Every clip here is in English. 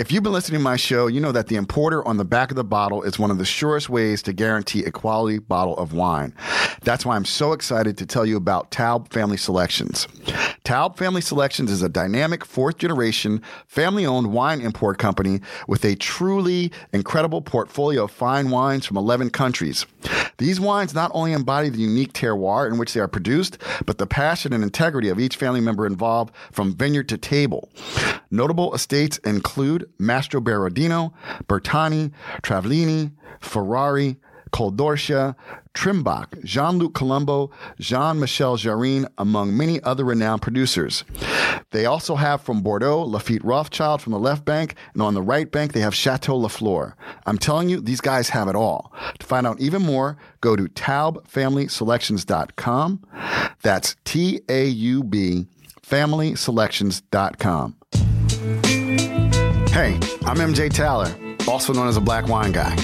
If you've been listening to my show, you know that the importer on the back of the bottle is one of the surest ways to guarantee a quality bottle of wine. That's why I'm so excited to tell you about Taub Family Selections. Taub Family Selections is a dynamic fourth generation family owned wine import company with a truly incredible portfolio of fine wines from 11 countries. These wines not only embody the unique terroir in which they are produced, but the passion and integrity of each family member involved from vineyard to table. Notable estates include Mastroberardino, Bertani, Travaglini, Ferrari, Col d'Orcia, Trimbach, Jean-Luc Colombo, Jean-Michel Gerin, among many other renowned producers. They also have from Bordeaux, Lafite Rothschild from the left bank, and on the right bank, they have Chateau Lafleur. I'm telling you, these guys have it all. To find out even more, go to taubfamilyselections.com. That's T-A-U-B familyselections.com. Hey, I'm MJ Taylor, also known as a black wine guy.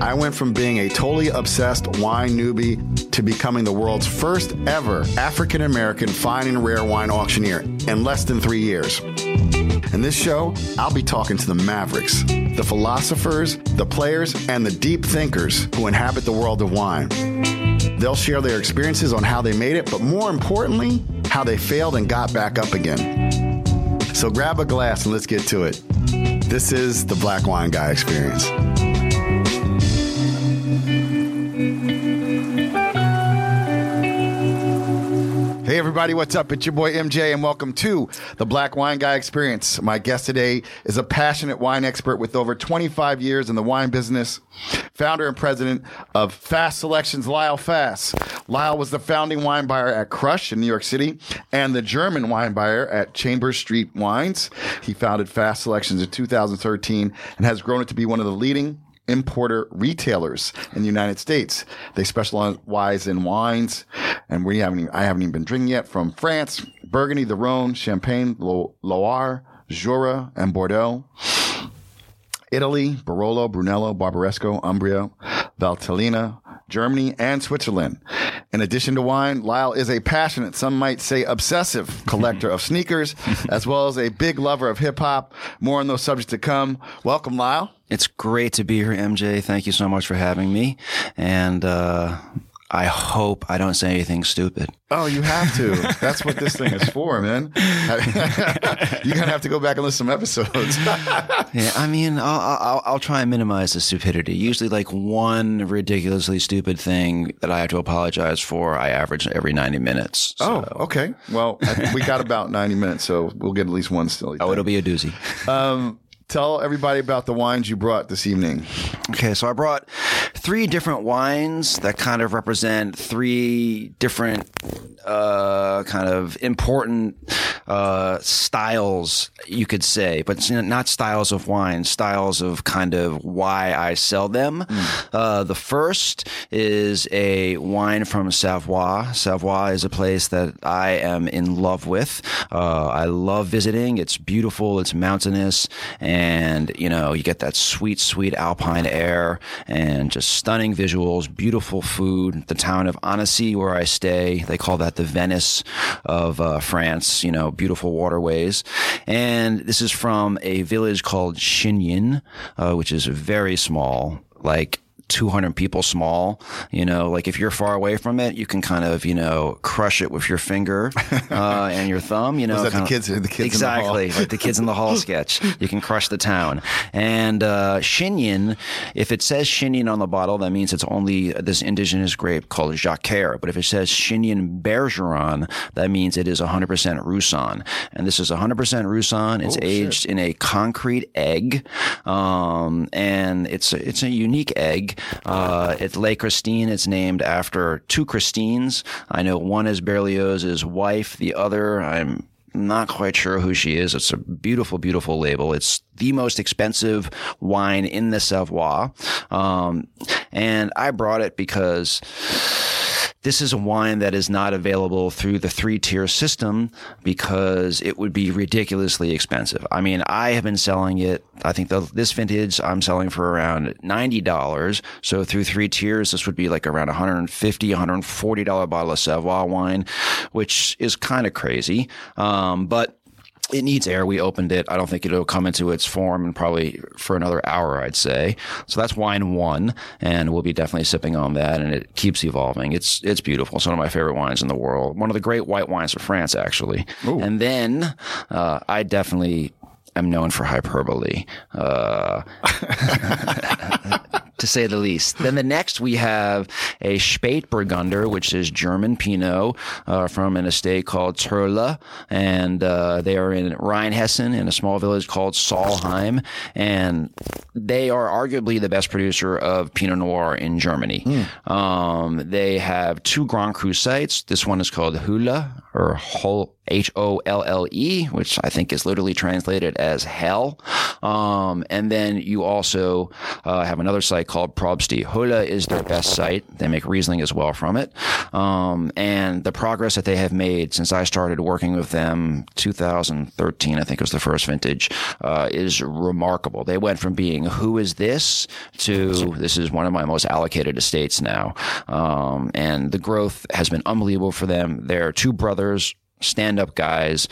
I went from being a totally obsessed wine newbie to becoming the world's first ever African American fine and rare wine auctioneer in less than three years. In this show, I'll be talking to the mavericks, the philosophers, the players, and the deep thinkers who inhabit the world of wine. They'll share their experiences on how they made it, but more importantly, how they failed and got back up again. So grab a glass and let's get to it. This is the Black Wine Guy Experience. Everybody, what's up? It's your boy MJ, and welcome to the Black Wine Guy Experience. My guest today is a passionate wine expert with over 25 years in the wine business, founder and president of Fass Selections, Lyle Fass. Lyle was the founding wine buyer at Crush in New York City and the German wine buyer at Chambers Street Wines. He founded Fass Selections in 2013 and has grown it to be one of the leading importer retailers in the United States. They specialize in wines, and we haven't even, I haven't even been drinking yet from France, Burgundy, the Rhone, Champagne, Loire, Jura, and Bordeaux. Italy, Barolo, Brunello, Barbaresco, Umbria, Valtellina, Germany, and Switzerland. In addition to wine, Lyle is a passionate, some might say obsessive collector of sneakers, as well as a big lover of hip hop. More on those subjects to come. Welcome, Lyle. It's great to be here, MJ. Thank you so much for having me. And, uh, I hope I don't say anything stupid. Oh, you have to. That's what this thing is for, man. You're gonna have to go back and listen to some episodes. yeah, I mean, I'll, I'll, I'll try and minimize the stupidity. Usually, like one ridiculously stupid thing that I have to apologize for, I average every 90 minutes. So. Oh, okay. Well, we got about 90 minutes, so we'll get at least one still. Oh, it'll be a doozy. Um, tell everybody about the wines you brought this evening. Okay, so I brought three different wines that kind of represent three different uh, kind of important uh, styles, you could say, but not styles of wine, styles of kind of why I sell them. Mm. Uh, the first is a wine from Savoie. Savoie is a place that I am in love with. Uh, I love visiting. It's beautiful. It's mountainous and and you know you get that sweet sweet alpine air and just stunning visuals beautiful food. The town of annecy where i stay they call that the venice of uh, france you know beautiful waterways. And this is from a village called Chignin, uh, which is very small like 200 people small. You know, like if you're far away from it, you can kind of, you know, crush it with your finger uh, and your thumb. You know, Was that the kids, the kids exactly the like the kids in the hall sketch. You can crush the town. And uh, Chignin, if it says Chignin on the bottle, that means it's only this indigenous grape called Jacquère. But if it says Chignin Bergeron, that means it is 100% Roussanne. And this is 100% Roussanne. It's oh, aged shit. in a concrete egg, um, and it's a, it's a unique egg. Uh, it's Les Christine. It's named after two Christines. I know one is Berlioz's wife. The other, I'm not quite sure who she is. It's a beautiful, beautiful label. It's the most expensive wine in the Savoie. Um, and I brought it because this is a wine that is not available through the three tier system because it would be ridiculously expensive. I mean, I have been selling it. I think the, this vintage I'm selling for around $90. So through three tiers, this would be like around $150, $140 bottle of Savoie wine, which is kind of crazy. Um, but it needs air. We opened it. I don't think it'll come into its form and probably for another hour, I'd say. So that's wine one, and we'll be definitely sipping on that. And it keeps evolving. It's it's beautiful. It's one of my favorite wines in the world. One of the great white wines of France, actually. And then uh, I definitely am known for hyperbole. Uh, to say the least. Then the next we have a Spätburgunder, which is German Pinot uh, from an estate called Thörle, and uh, they are in Rheinhessen in a small village called Saulheim, and they are arguably the best producer of Pinot Noir in Germany. Um, they have two Grand Cru sites. This one is called Hölle or Hol. H O L L E, which I think is literally translated as hell. Um, and then you also uh, have another site called Probstey. Hölle is their best site. They make Riesling as well from it. Um, and the progress that they have made since I started working with them, 2013, I think was the first vintage, uh, is remarkable. They went from being who is this to this is one of my most allocated estates now. Um, and the growth has been unbelievable for them. They're two brothers stand up guys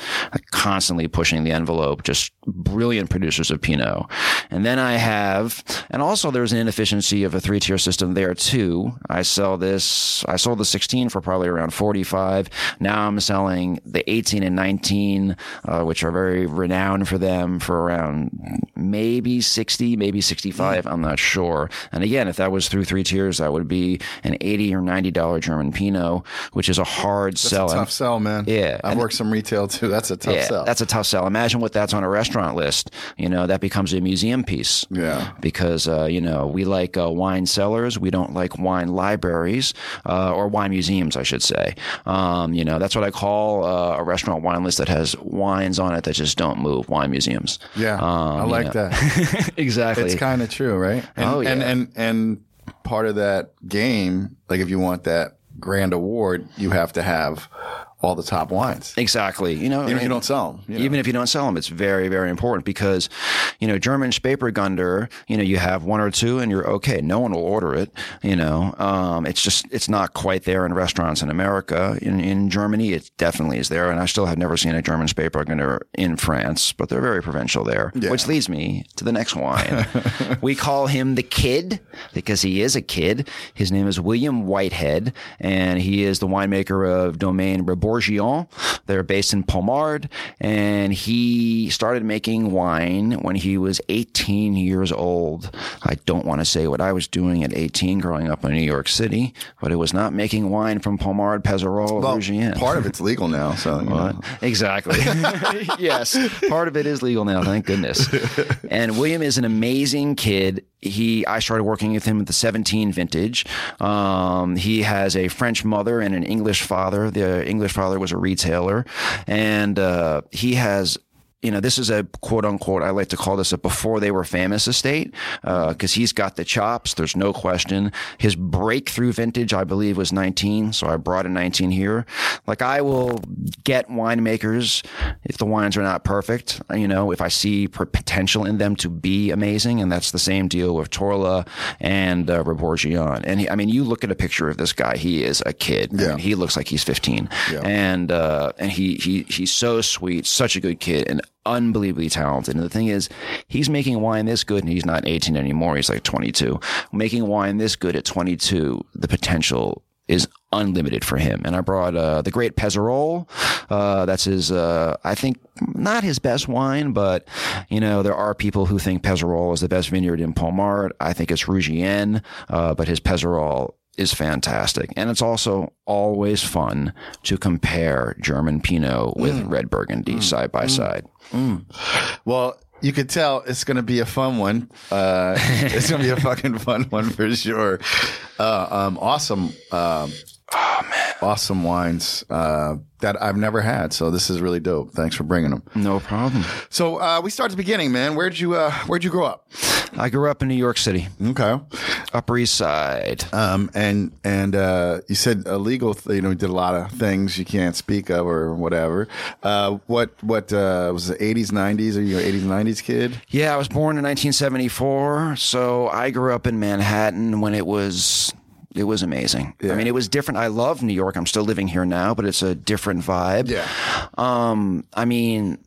constantly pushing the envelope, just brilliant producers of Pinot. And then I have, and also there's an inefficiency of a three tier system there too. I sell this, I sold the 16 for probably around 45. Now I'm selling the 18 and 19, uh, which are very renowned for them for around maybe 60, maybe 65. I'm not sure. And again, if that was through three tiers, that would be an 80 or $90 German Pinot, which is a hard sell. Tough sell, man. Yeah. I've And- worked some retail too. That's a tough yeah, sell. that's a tough sell. Imagine what that's on a restaurant list. You know, that becomes a museum piece. Yeah. Because, uh, you know, we like uh, wine cellars. We don't like wine libraries uh, or wine museums, I should say. Um, you know, that's what I call uh, a restaurant wine list that has wines on it that just don't move, wine museums. yeah, I Um, like you that. exactly. It's kind of true, right? And, Oh, and yeah. and and part of that game, like if you want that grand award, you have to have all the top wines, Exactly. You know, even if you don't sell them. you know? Even if you don't sell them, it's very, very important because, you know, German Spätburgunder, you know, you have one or two and you're okay. No one will order it. You know, um, it's just, it's not quite there in restaurants in America. In, in Germany, it definitely is there. And I still have never seen a German Spätburgunder in France, but they're very provincial there, which leads me to the next wine. we call him the kid because he is a kid. His name is William Whitehead and he is the winemaker of Domaine Rebourgeon. They're based in Pommard, and he started making wine when he was 18 years old. I don't want to say what I was doing at 18 growing up in New York City, but it was not making wine from Pommard, Pézerolles, or well, Bourguignon. part of it's legal now, so. Exactly. yes. Part of it is legal now, thank goodness. And William is an amazing kid. He, I started working with him at the 17 vintage. Um, he has a French mother and an English father. The English father was a retailer, and uh, he has you know, this is a quote unquote, I like to call this a before they were famous estate, because he's got the chops. There's no question. His breakthrough vintage, I believe, was 19. So I brought a 19 here. Like I will get winemakers if the wines are not perfect, you know, if I see potential in them to be amazing. And that's the same deal with Thörle and uh, Rebourgeon. And he, I mean, you look at a picture of this guy, he is a kid. I Yeah. mean, he looks like he's 15. Yeah. And, uh, and he, he, he's so sweet, such a good kid and unbelievably talented. And the thing is, he's making wine this good and he's not 18 anymore. He's like 22. Making wine this good at 22, the potential is unlimited for him. And I brought uh, the great Pézerolles. Uh, that's his, uh, I think, not his best wine, but, you know, there are people who think Pézerolles is the best vineyard in Pommard. I think it's Rugiens, uh, but his Pézerolles is fantastic. And it's also always fun to compare German Pinot with red Burgundy side by side. Well, you could tell it's going to be a fun one. Uh, it's going to be a fucking fun one for sure. Uh, um, awesome. Um, Awesome wines uh, that I've never had, so this is really dope. Thanks for bringing them. No problem. So uh, we start at the beginning, man. Where'd you uh, Where'd you grow up? I grew up in New York City, Okay, Upper East Side. um, and and uh, you said illegal. Th- you know, you did a lot of things you can't speak of or whatever. Uh, what what uh, was the Eighties, nineties? Are you an eighties, nineties kid? Yeah, I was born in 1974, so I grew up in Manhattan when it was it was amazing. I mean, it was different. I love New York. I'm still living here now, but it's a different vibe. Yeah. Um, I mean,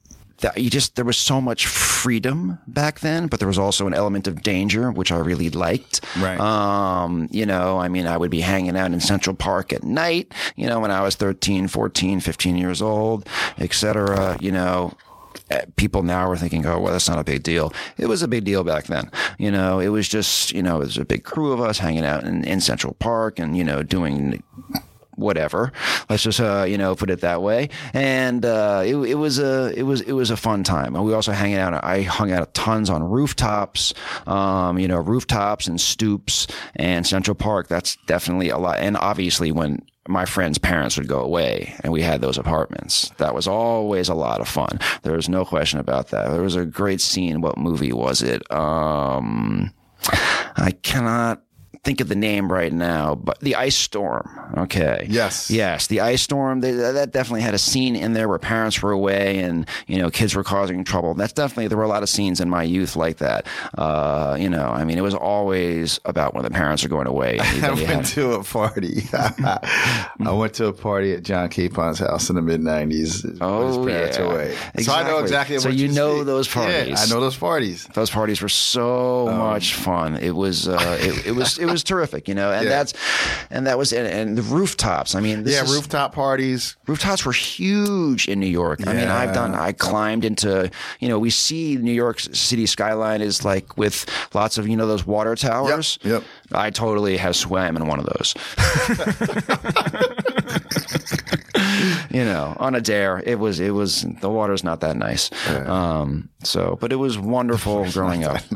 that you just there was so much freedom back then, but there was also an element of danger, which I really liked. Right. Um, you know, I mean, I would be hanging out in Central Park at night, you know, when I was 13, 14, 15 years old, et cetera, you know, people now are thinking, oh, well, that's not a big deal. It was a big deal back then. You know, it was just, you know, it was a big crew of us hanging out in, in Central Park and, you know, doing whatever. Let's just uh, you know put it that way. And uh, it, it was a it was it was a fun time. And we also hanging out. I hung out tons on rooftops, um, you know, rooftops and stoops and Central Park. That's definitely a lot. And obviously when my friends' parents would go away and we had those apartments. That was always a lot of fun. There was no question about that. There was a great scene. What movie was it? Um, I cannot think of the name right now, but the ice storm. Okay. Yes. Yes. The ice storm. They, that definitely had a scene in there where parents were away and you know kids were causing trouble. That's definitely there were a lot of scenes in my youth like that. Uh, you know, I mean, it was always about when the parents are going away. I went to a party. I went to a party at John Capon's house in the mid '90s. Oh yeah. Away. Exactly. So I know exactly. So what you know see. those parties. Yeah, I know those parties. Those parties were so Um, much fun. It was, uh, it, it was, it was terrific, you know, and Yeah. that's, and that was, and, and the rooftops. I mean, this Yeah, is- rooftop parties. rooftops were huge in New York. I mean, I've done, I climbed into, you know, we see New York City skyline is like with lots of, you know, those water towers. yep. I totally have swam in one of those. you know, on a dare. It was, it was, the water's not that nice. Um, so, but it was wonderful growing up.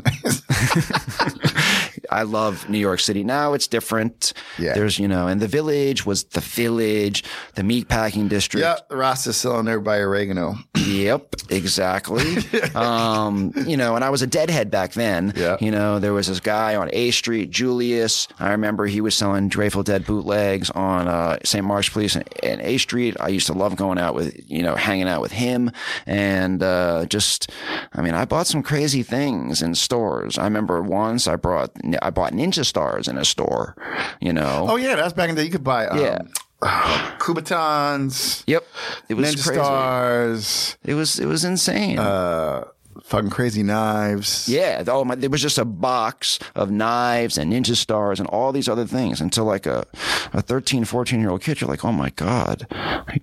I love New York City. Now it's different. Yeah. There's, you know, and the village was the village, the meatpacking district. Yeah, the Rasta's selling everybody oregano. Yep, exactly. um, you know, and I was a deadhead back then. Yeah. You know, there was this guy on A Street, Julius. I remember he was selling Grateful Dead bootlegs on uh, St. Mark's Place and, and A Street. I used to love going out with, you know, hanging out with him and uh, just, I mean, I bought some crazy things in stores. I remember once I brought, I bought Ninja Stars in a store. You know. Oh yeah, that's back in the day. You could buy um, Yeah. Kubotans, Yep. It was Ninja crazy. Stars, It was it was insane. uh, fucking crazy knives. Yeah. Oh my, there was just a box of knives and ninja stars and all these other things until like a, a 13, 14 year old kid, you're like, oh my God,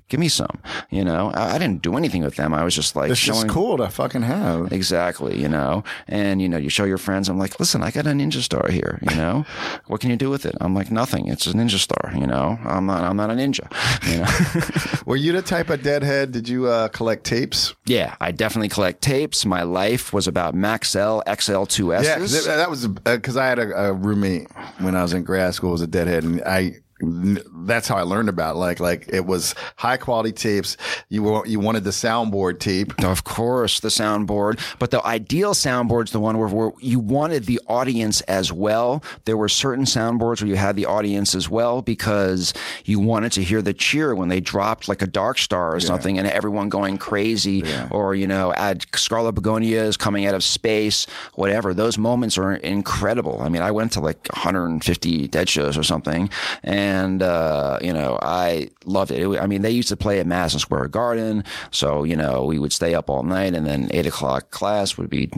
give me some. You know, I, I didn't do anything with them. I was just like It's showing. just cool to fucking have. Exactly, you know, and you know, you show your friends. I'm like, listen, I got a ninja star here. You know, what can you do with it? I'm like, nothing. It's a ninja star. You know, I'm not. I'm not a ninja. You know. Were you the type of deadhead? Did you uh, collect tapes? yeah, I definitely collect tapes. My life was about Maxell XL2s. Yeah, that was uh, because I had a, a roommate when I was in grad school was a deadhead, and I that's how I learned about it. like like it was high quality tapes. You wa- you wanted the soundboard tape. Of course, the soundboard, but the ideal soundboard's the one where, where you wanted the audience as well. There were certain soundboards where you had the audience as well because you wanted to hear the cheer when they dropped like a dark star or something and everyone going crazy or, you know, add Scarlet Begonias coming out of space, whatever. Those moments are incredible. I mean, I went to like 150 dead shows or something and, uh, you know, I loved it. it. I mean, they used to play at Madison Square Garden. So, you know, we would stay up all night and then eight o'clock class would be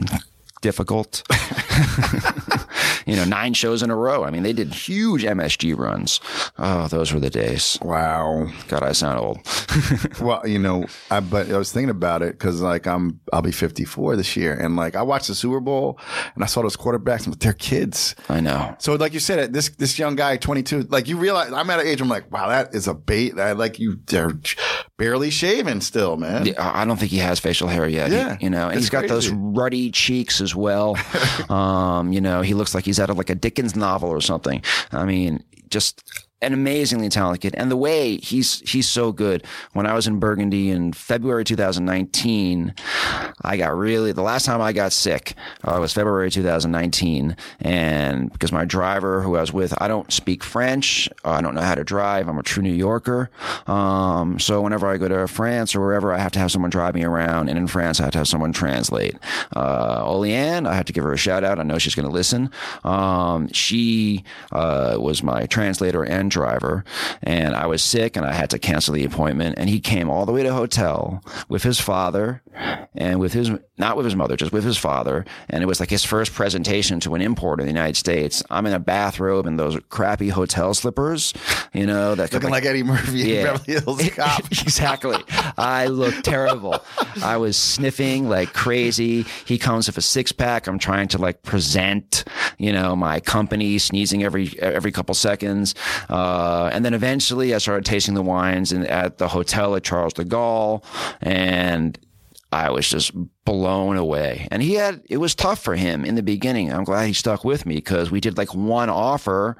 difficult. you know, nine shows in a row. I mean, they did huge MSG runs. Oh, those were the days. Wow. God, I sound old. Well, you know, I but I was thinking about it because like I'm I'll be 54 this year, and like I watched the Super Bowl and I saw those quarterbacks, but they're kids. I know. So like you said, this this young guy, 22, like you realize I'm at an age. I'm like, wow, that is a bait. I like you. They're barely shaven still, man. Yeah, I don't think he has facial hair yet. He- Yeah, you know, and he's got those ruddy cheeks as well. um, you know, he looks like he's out of like a Dickens novel or something. I mean, just an amazingly talented kid. And the way he's he's so good. When I was in Burgundy in February 2019, I got really the last time I got sick uh, was February 2019, and because my driver who I was with, I don't speak French, I don't know how to drive. I'm a true New Yorker, um, so whenever I go to France or wherever, I have to have someone drive me around, and in France, I have to have someone translate. Uh, Oleanne, I have to give her a shout out. I know she's going to listen. Um, she uh, was my translator and friend driver, and I was sick and I had to cancel the appointment. And he came all the way to hotel with his father and with his not with his mother, just with his father. And it was like his first presentation to an importer in the United States. I'm in a bathrobe and those crappy hotel slippers, you know, that Looking like Eddie Murphy in Beverly Hills Cop. exactly. I look terrible. I was sniffing like crazy. He comes with a six pack. I'm trying to like present, you know, my company, sneezing every every couple seconds. Uh, and then eventually, I started tasting the wines in, at the hotel at Charles de Gaulle, and I was just blown away. And he had, it was tough for him in the beginning. I'm glad he stuck with me because we did like one offer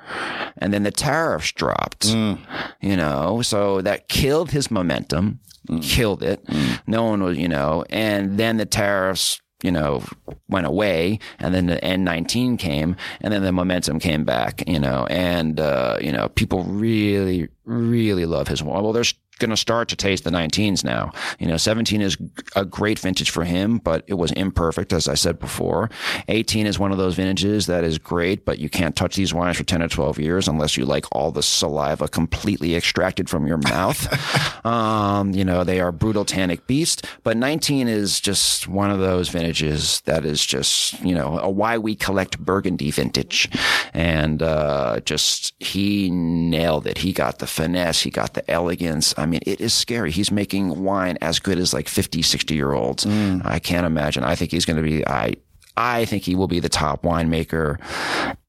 and then the tariffs dropped, mm. you know, so that killed his momentum, mm. killed it. Mm. No one was, you know, and then the tariffs, you know, went away and then the N19 came and then the momentum came back, you know, and, uh, you know, people really, really love his. Well, there's, going to start to taste the 19s now. You know, 17 is a great vintage for him, but it was imperfect, as I said before. 18 is one of those vintages that is great, but you can't touch these wines for 10 or 12 years unless you like all the saliva completely extracted from your mouth. um, you know, they are brutal tannic beast, but 19 is just one of those vintages that is just, you know, a why we collect Burgundy vintage. And, uh, just, he nailed it. He got the finesse. He got the elegance. I mean, it is scary. He's making wine as good as like 50, 60 year olds. Mm. I can't imagine. I think he's going to be, I, I think he will be the top winemaker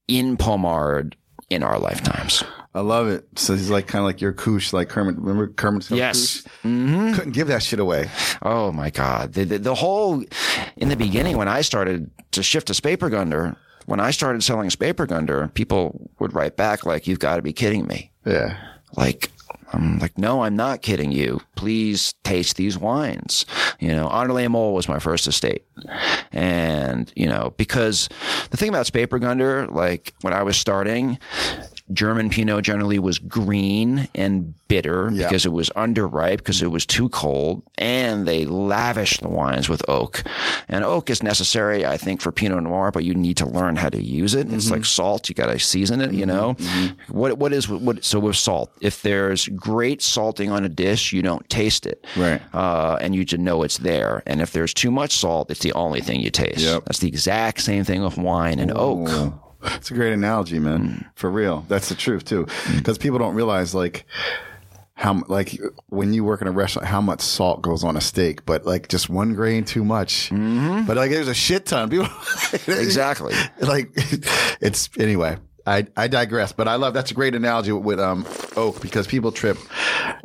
in Pommard in our lifetimes. I love it. So he's like kind of like your Koosh, like Kermit. Remember Kermit's Yes. Koosh? Couldn't give that shit away. Oh my God. The, the, the whole, in the beginning, when I started to shift to Spätburgunder, when I started selling Spätburgunder, people would write back like, you've got to be kidding me. Yeah. Like, I'm like, no, I'm not kidding you. Please taste these wines. You know, Anderle Mole was my first estate. And, you know, because the thing about Spätburgunder, like when I was starting, German Pinot generally was green and bitter Yeah. because it was underripe, because it was too cold, and they lavished the wines with oak. And oak is necessary, I think, for Pinot Noir, but you need to learn how to use it. It's like mm-hmm. salt; you got to season it. You mm-hmm. know, mm-hmm. what what is what? So with salt, if there's great salting on a dish, you don't taste it, Right. Uh, and you just know it's there. And if there's too much salt, it's the only thing you taste. Yep. That's the exact same thing with wine and oak. Oh. It's a great analogy, man. Mm. For real. That's the truth too. Mm. Because people don't realize like how like when you work in a restaurant how much salt goes on a steak, but like just one grain too much. Mm-hmm. But like there's a shit ton. People Exactly. like it's anyway. I, I digress, but I love that's a great analogy with um oak because people trip,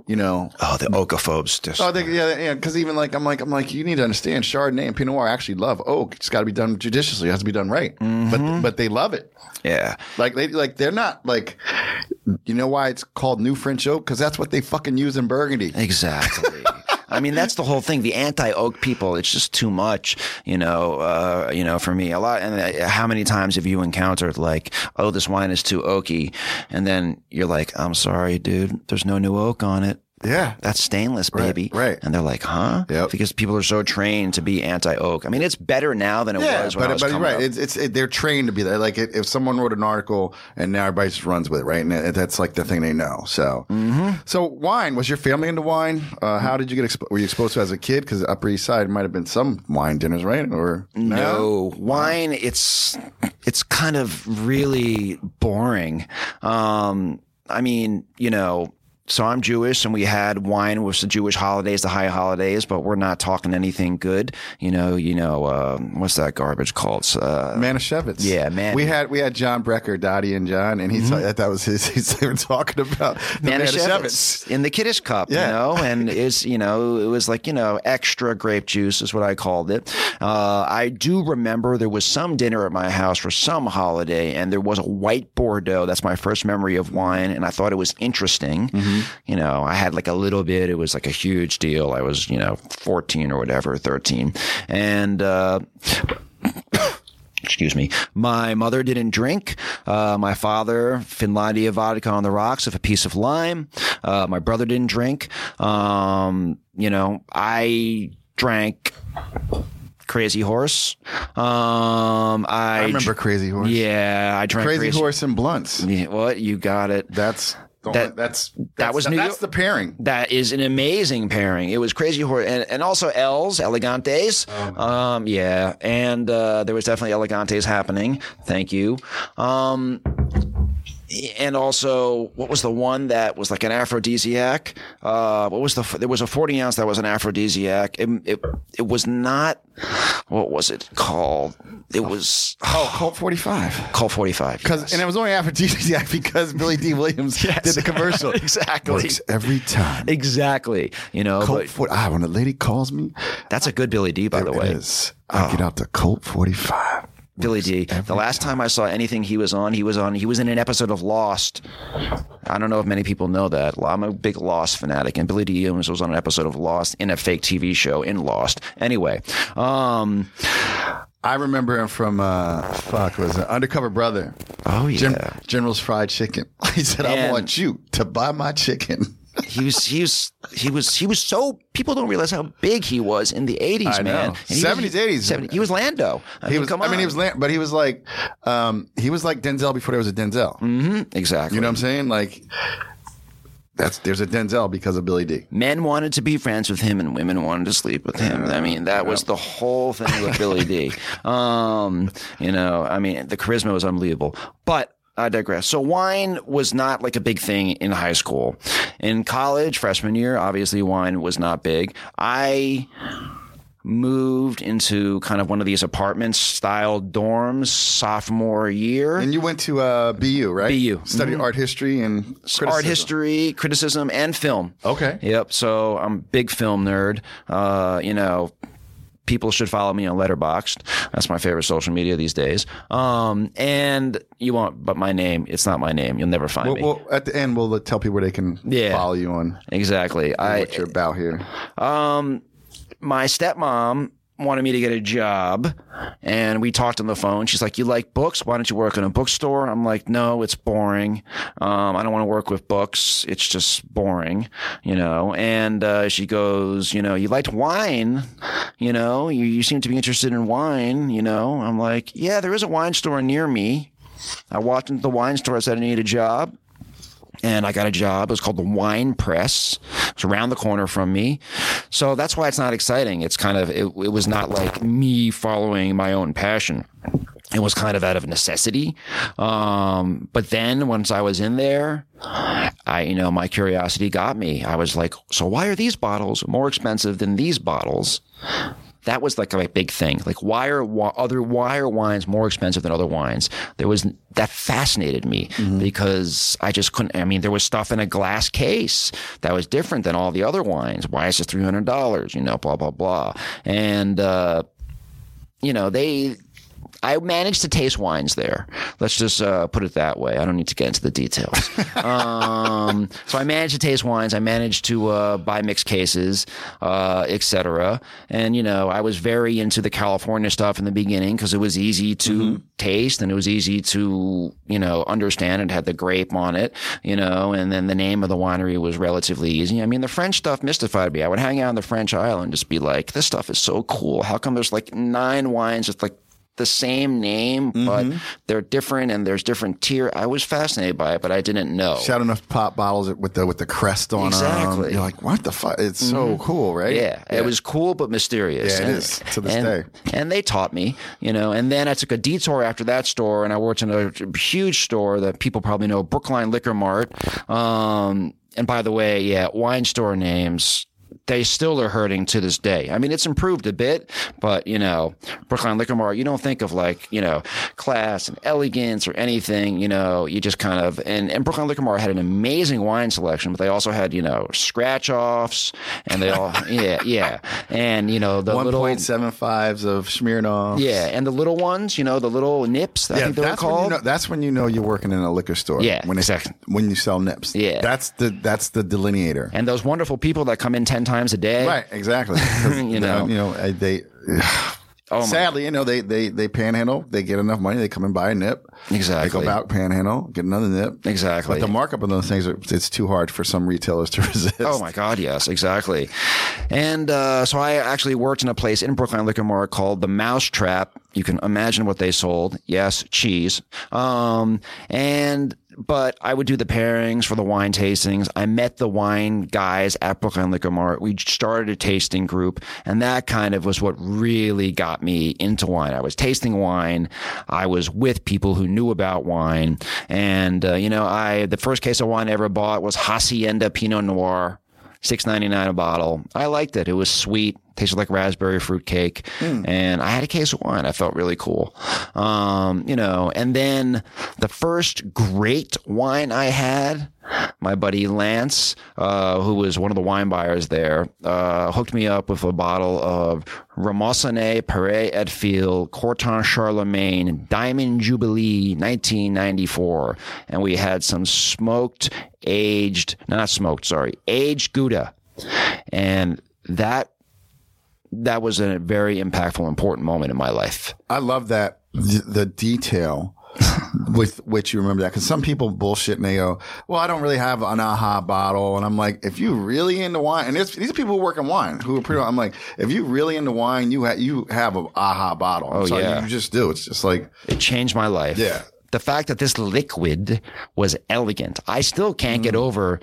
you know. Oh, the oakophobes. Just, Oh, they, yeah, yeah. Because even like I'm like I'm like you need to understand Chardonnay and Pinot Noir actually love oak. It's got to be done judiciously. It has to be done right. But but they love it. yeah. Like they like they're not like you know why it's called New French Oak because that's what they fucking use in Burgundy. Exactly. I mean, that's the whole thing. The anti-oak people, it's just too much, you know, uh, you know, for me a lot. And uh, how many times have you encountered like, oh, this wine is too oaky. And then you're like, I'm sorry, dude, there's no new oak on it. Yeah, That's stainless, baby. right. And they're like, huh? Yep. Because people are so trained to be anti-oak. I mean, it's better now than it yeah. was when I But was but right. up. It's it's it, they're trained to be there. Like if someone wrote an article and now everybody just runs with it, right? And it, that's like the thing they know. So Mm-hmm. so wine was your family into wine? Uh, how did you get expo- were you exposed to it as a kid? Because Upper East Side might have been some wine dinners, right? Or No, wine. It's it's kind of really boring. Um, I mean, you know. So I'm Jewish, and we had wine with the Jewish holidays, the high holidays, but we're not talking anything good. You know, you know, um, what's that garbage called? Uh, Manischewitz. Yeah, man. We had we had John Brecker, Dottie, and John, and he thought that was his. He's they were talking about the Manischewitz. Manischewitz in the Kiddush cup, Yeah. you know, and it's you know it was like you know extra grape juice is what I called it. Uh, I do remember there was some dinner at my house for some holiday, and there was a white Bordeaux. That's my first memory of wine, and I thought it was interesting. You know, I had like a little bit. It was like a huge deal. I was you know fourteen or whatever, thirteen, and. Uh, excuse me. My mother didn't drink. Uh, my father, Finlandia vodka on the rocks with a piece of lime. Uh, my brother didn't drink. Um, you know, I drank Crazy Horse. Um, I, I remember Crazy Horse. Yeah, I drank Crazy, Horse and blunts. Yeah, what you got it? That's Don't That- let- that's, that that's was New that's York- the pairing. That is an amazing pairing. It was crazy horror, and, and also Els Elegantes. um, yeah, and uh, there was definitely Elegantes happening. Thank you. Um, and also, what was the one that was like an aphrodisiac? Uh, what was the? There was a forty ounce that was an aphrodisiac. It, it, it was not. What was it called? It was Oh, Colt 45. called forty five. Because and it was only aphrodisiac because Billy Dee Williams did the commercial. Exactly. Works every time. exactly. You know, Colt but Ah, when a lady calls me, that's a good Billy Dee, by the way. is. I get out the Colt 45. Billy Dee The last time I saw anything he was on, he was on. He was in an episode of Lost. I don't know if many people know that. I'm a big Lost fanatic, and Billy Dee Williams was on an episode of Lost in a fake TV show in Lost. Anyway, um, I remember him from uh, fuck was it Undercover Brother. oh yeah, Gen- General's Fried Chicken. He said, "I want you to buy my chicken." He was he was he was he was so people don't realize how big he was in the 80s, I man. know. And 70s, was, 80s. 70 he was Lando. I He mean, was. come I mean, he was, Lan- but he was like, um, he was like Denzel before there was a Denzel. Mm-hmm, exactly. You know what I'm saying? Like, that's there's a Denzel because of Billy Dee men wanted to be friends with him and women wanted to sleep with him. I mean, that was the whole thing with Billy Dee Um, you know, I mean, the charisma was unbelievable. But I digress. So wine was not like a big thing in high school. In college, freshman year, obviously wine was not big. I moved into kind of one of these apartment style dorms sophomore year. And you went to uh, BU, right? BU. Studied art history and art history, criticism, and film. Okay. Yep. So I'm a big film nerd. Uh, you know, people should follow me on Letterboxd. That's my favorite social media these days. Um, and you won't, but my name, it's not my name. You'll never find Well, me. well, at the end, we'll tell people where they can Yeah. follow you on exactly. I, what you're about here. um, my stepmom wanted me to get a job and we talked on the phone. She's like, you like books? Why don't you work in a bookstore? I'm like, no, it's boring. Um, I don't want to work with books. It's just boring, you know? And, uh, she goes, you know, you liked wine, you know, you, you seem to be interested in wine, you know? I'm like, yeah, there is a wine store near me. I walked into the wine store. I said, I need a job and I got a job. It was called the Wine Press. It's around the corner from me. So that's why it's not exciting. It's kind of, it, it was not like me following my own passion. It was kind of out of necessity. Um, but then once I was in there, I, you know, my curiosity got me. I was like, so why are these bottles more expensive than these bottles? That was like a big thing. Like, why are other why are wines more expensive than other wines? There was that fascinated me because I just couldn't. I mean, there was stuff in a glass case that was different than all the other wines. Why is it three hundred dollars? You know, blah blah blah. And uh, you know, they. I managed to taste wines there. Let's just uh, put it that way. I don't need to get into the details. um, so I managed to taste wines. I managed to uh, buy mixed cases, uh, etc. And you know, I was very into the California stuff in the beginning because it was easy to taste and it was easy to you know understand. It had the grape on it, you know, and then the name of the winery was relatively easy. I mean, the French stuff mystified me. I would hang out on the French Island and just be like, "This stuff is so cool. How come there's like nine wines with like the same name, but they're different and there's different tier. I was fascinated by it, but I didn't know. Shout enough pop bottles with the with the crest on them. Exactly. You're like, what the fuck? It's so cool, right? Yeah, it was cool but mysterious. Yeah, it and, is, to this and, day. And they taught me, you know. And then I took a detour after that store, and I worked in a huge store that people probably know, Brookline Liquor Mart. Um, and by the way, yeah, wine store names. They still are hurting to this day. I mean, it's improved a bit, but you know, Brookline Liquor Mart, you don't think of like, you know, class and elegance or anything, you know, you just kind of, and, and Brookline Liquor Mart had an amazing wine selection, but they also had, you know, scratch offs and they all, yeah, yeah. And, you know, the One little, point seven fives of Smirnoff. yeah, and the little ones, you know, the little nips, I Yeah, think they were that's when you know. That's when you know you're working in a liquor store. Yeah, when exactly. when you sell nips. Yeah. that's the that's the delineator. and those wonderful people that come in 10 times a day. right, exactly. You know. you know, they. Oh my Sadly, you know, they, they they panhandle. They get enough money. They come and buy a nip. Exactly. They go back panhandle, get another nip. Exactly. But the markup on those things, are, it's too hard for some retailers to resist. Oh my God, yes, exactly. And uh, so I actually worked in a place in Brookline Liquor Mart called the Mouse Trap. You can imagine what they sold. Yes, cheese. Um, and but I would do the pairings for the wine tastings. I met the wine guys at Brookline Liquor Mart. We started a tasting group, and that kind of was what really got me into wine. I was tasting wine. I was with people who knew about wine, and uh, you know, I the first case of wine I ever bought was Hacienda Pinot Noir. Six ninety nine a bottle. I liked it. It was sweet, tasted like raspberry fruit cake, and I had a case of wine. I felt really cool, um, you know. And then the first great wine I had, my buddy Lance, uh, who was one of the wine buyers there, uh, hooked me up with a bottle of Remoissenet Père et Fils Corton Charlemagne Diamond Jubilee 1994, and we had some smoked, aged, not smoked, sorry, aged Gouda, and that that was a very impactful, important moment in my life. I love that the, the detail with which you remember that because some people bullshit and they go, "Well, I don't really have an aha bottle," and I'm like, if you really into wine, and these are people who work in wine who are pretty. I'm like, if you really into wine, you ha- you have an aha bottle. Oh, So yeah. you just do. It's just like It changed my life. Yeah. The fact that this liquid was elegant, I still can't get mm. over.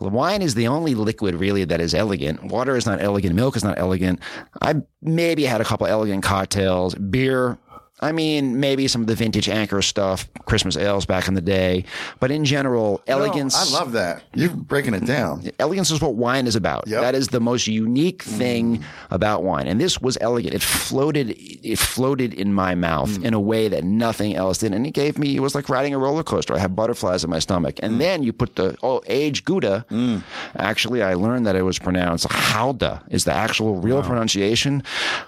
Wine is the only liquid really that is elegant. Water is not elegant. Milk is not elegant. I maybe had a couple elegant cocktails. Beer, I mean, maybe some of the vintage anchor stuff, Christmas ales back in the day. But in general, elegance. No, I love that. You're breaking it down. Mm-hmm. Elegance is what wine is about. Yep. That is the most unique thing about wine. And this was elegant. It floated it floated in my mouth mm. in a way that nothing else did. And it gave me it was like riding a roller coaster. I had butterflies in my stomach. And mm. then you put the oh age Gouda. Mm. Actually I learned that it was pronounced Hauda is the actual real pronunciation.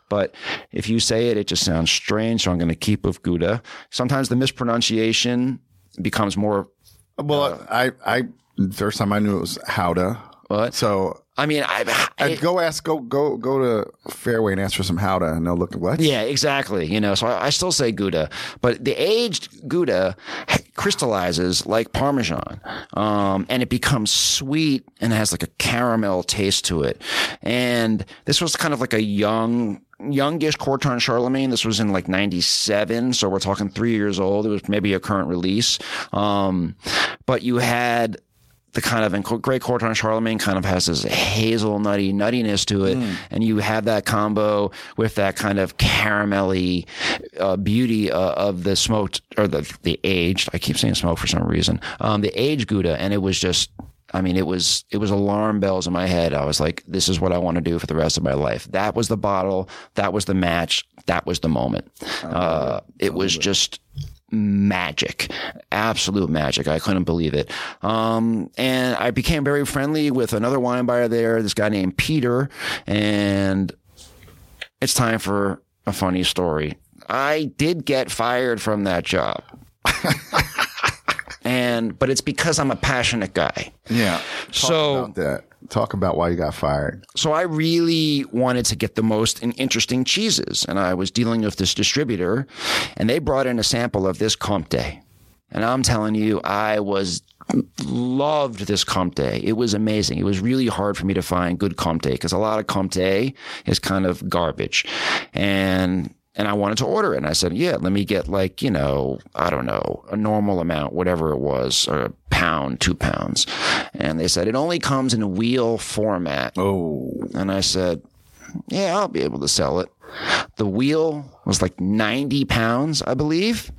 But if you say it, it just sounds strange. So I'm going to keep with Gouda. Sometimes the mispronunciation becomes more Well, I I first time I knew it was Howda. what? So I mean, I, I go ask go go go to Fairway and ask for some Howda, and they'll look at what? Yeah, exactly. You know, so I, I still say Gouda, but the aged Gouda crystallizes like Parmesan, um, and it becomes sweet and has like a caramel taste to it. And this was kind of like a young, youngish Corton Charlemagne. This was in like 97. So we're talking three years old. It was maybe a current release. Um, but you had the kind of and Great Corton Charlemagne kind of has this hazel nutty nuttiness to it, and you have that combo with that kind of caramelly uh, beauty uh, of the smoked or the the aged. I keep saying smoke for some reason. Um, the aged Gouda, and it was just. I mean, it was it was alarm bells in my head. I was like, "This is what I want to do for the rest of my life." That was the bottle. That was the match. That was the moment. Uh, it was just magic, absolute magic. I couldn't believe it. Um, and I became very friendly with another wine buyer there, this guy named Peter. And it's time for a funny story. I did get fired from that job. And, but it's because I'm a passionate guy. Yeah. Talk So- about that. Talk about why you got fired. So I really wanted to get the most interesting cheeses, and I was dealing with this distributor, and they brought in a sample of this Comte, and I'm telling you, I was loved this Comte. It was amazing. It was really hard for me to find good Comte because a lot of Comte is kind of garbage, and and I wanted to order it. And I said, yeah, let me get like, you know, I don't know, a normal amount, whatever it was, or a pound, two pounds. And they said, it only comes in a wheel format. Oh, And I said, yeah, I'll be able to sell it. The wheel was like 90 pounds, I believe.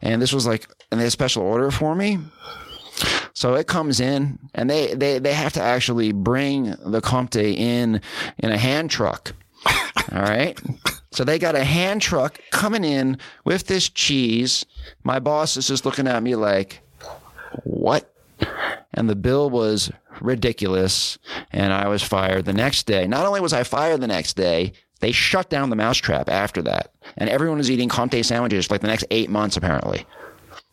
And this was like, and they had a special order for me. So it comes in and they, they, they have to actually bring the Comte in, in a hand truck. All right. So they got a hand truck coming in with this cheese. My boss is just looking at me like, what? And the bill was ridiculous. And I was fired the next day. Not only was I fired the next day, they shut down the mousetrap after that. And everyone was eating Comte sandwiches for like the next eight months, apparently.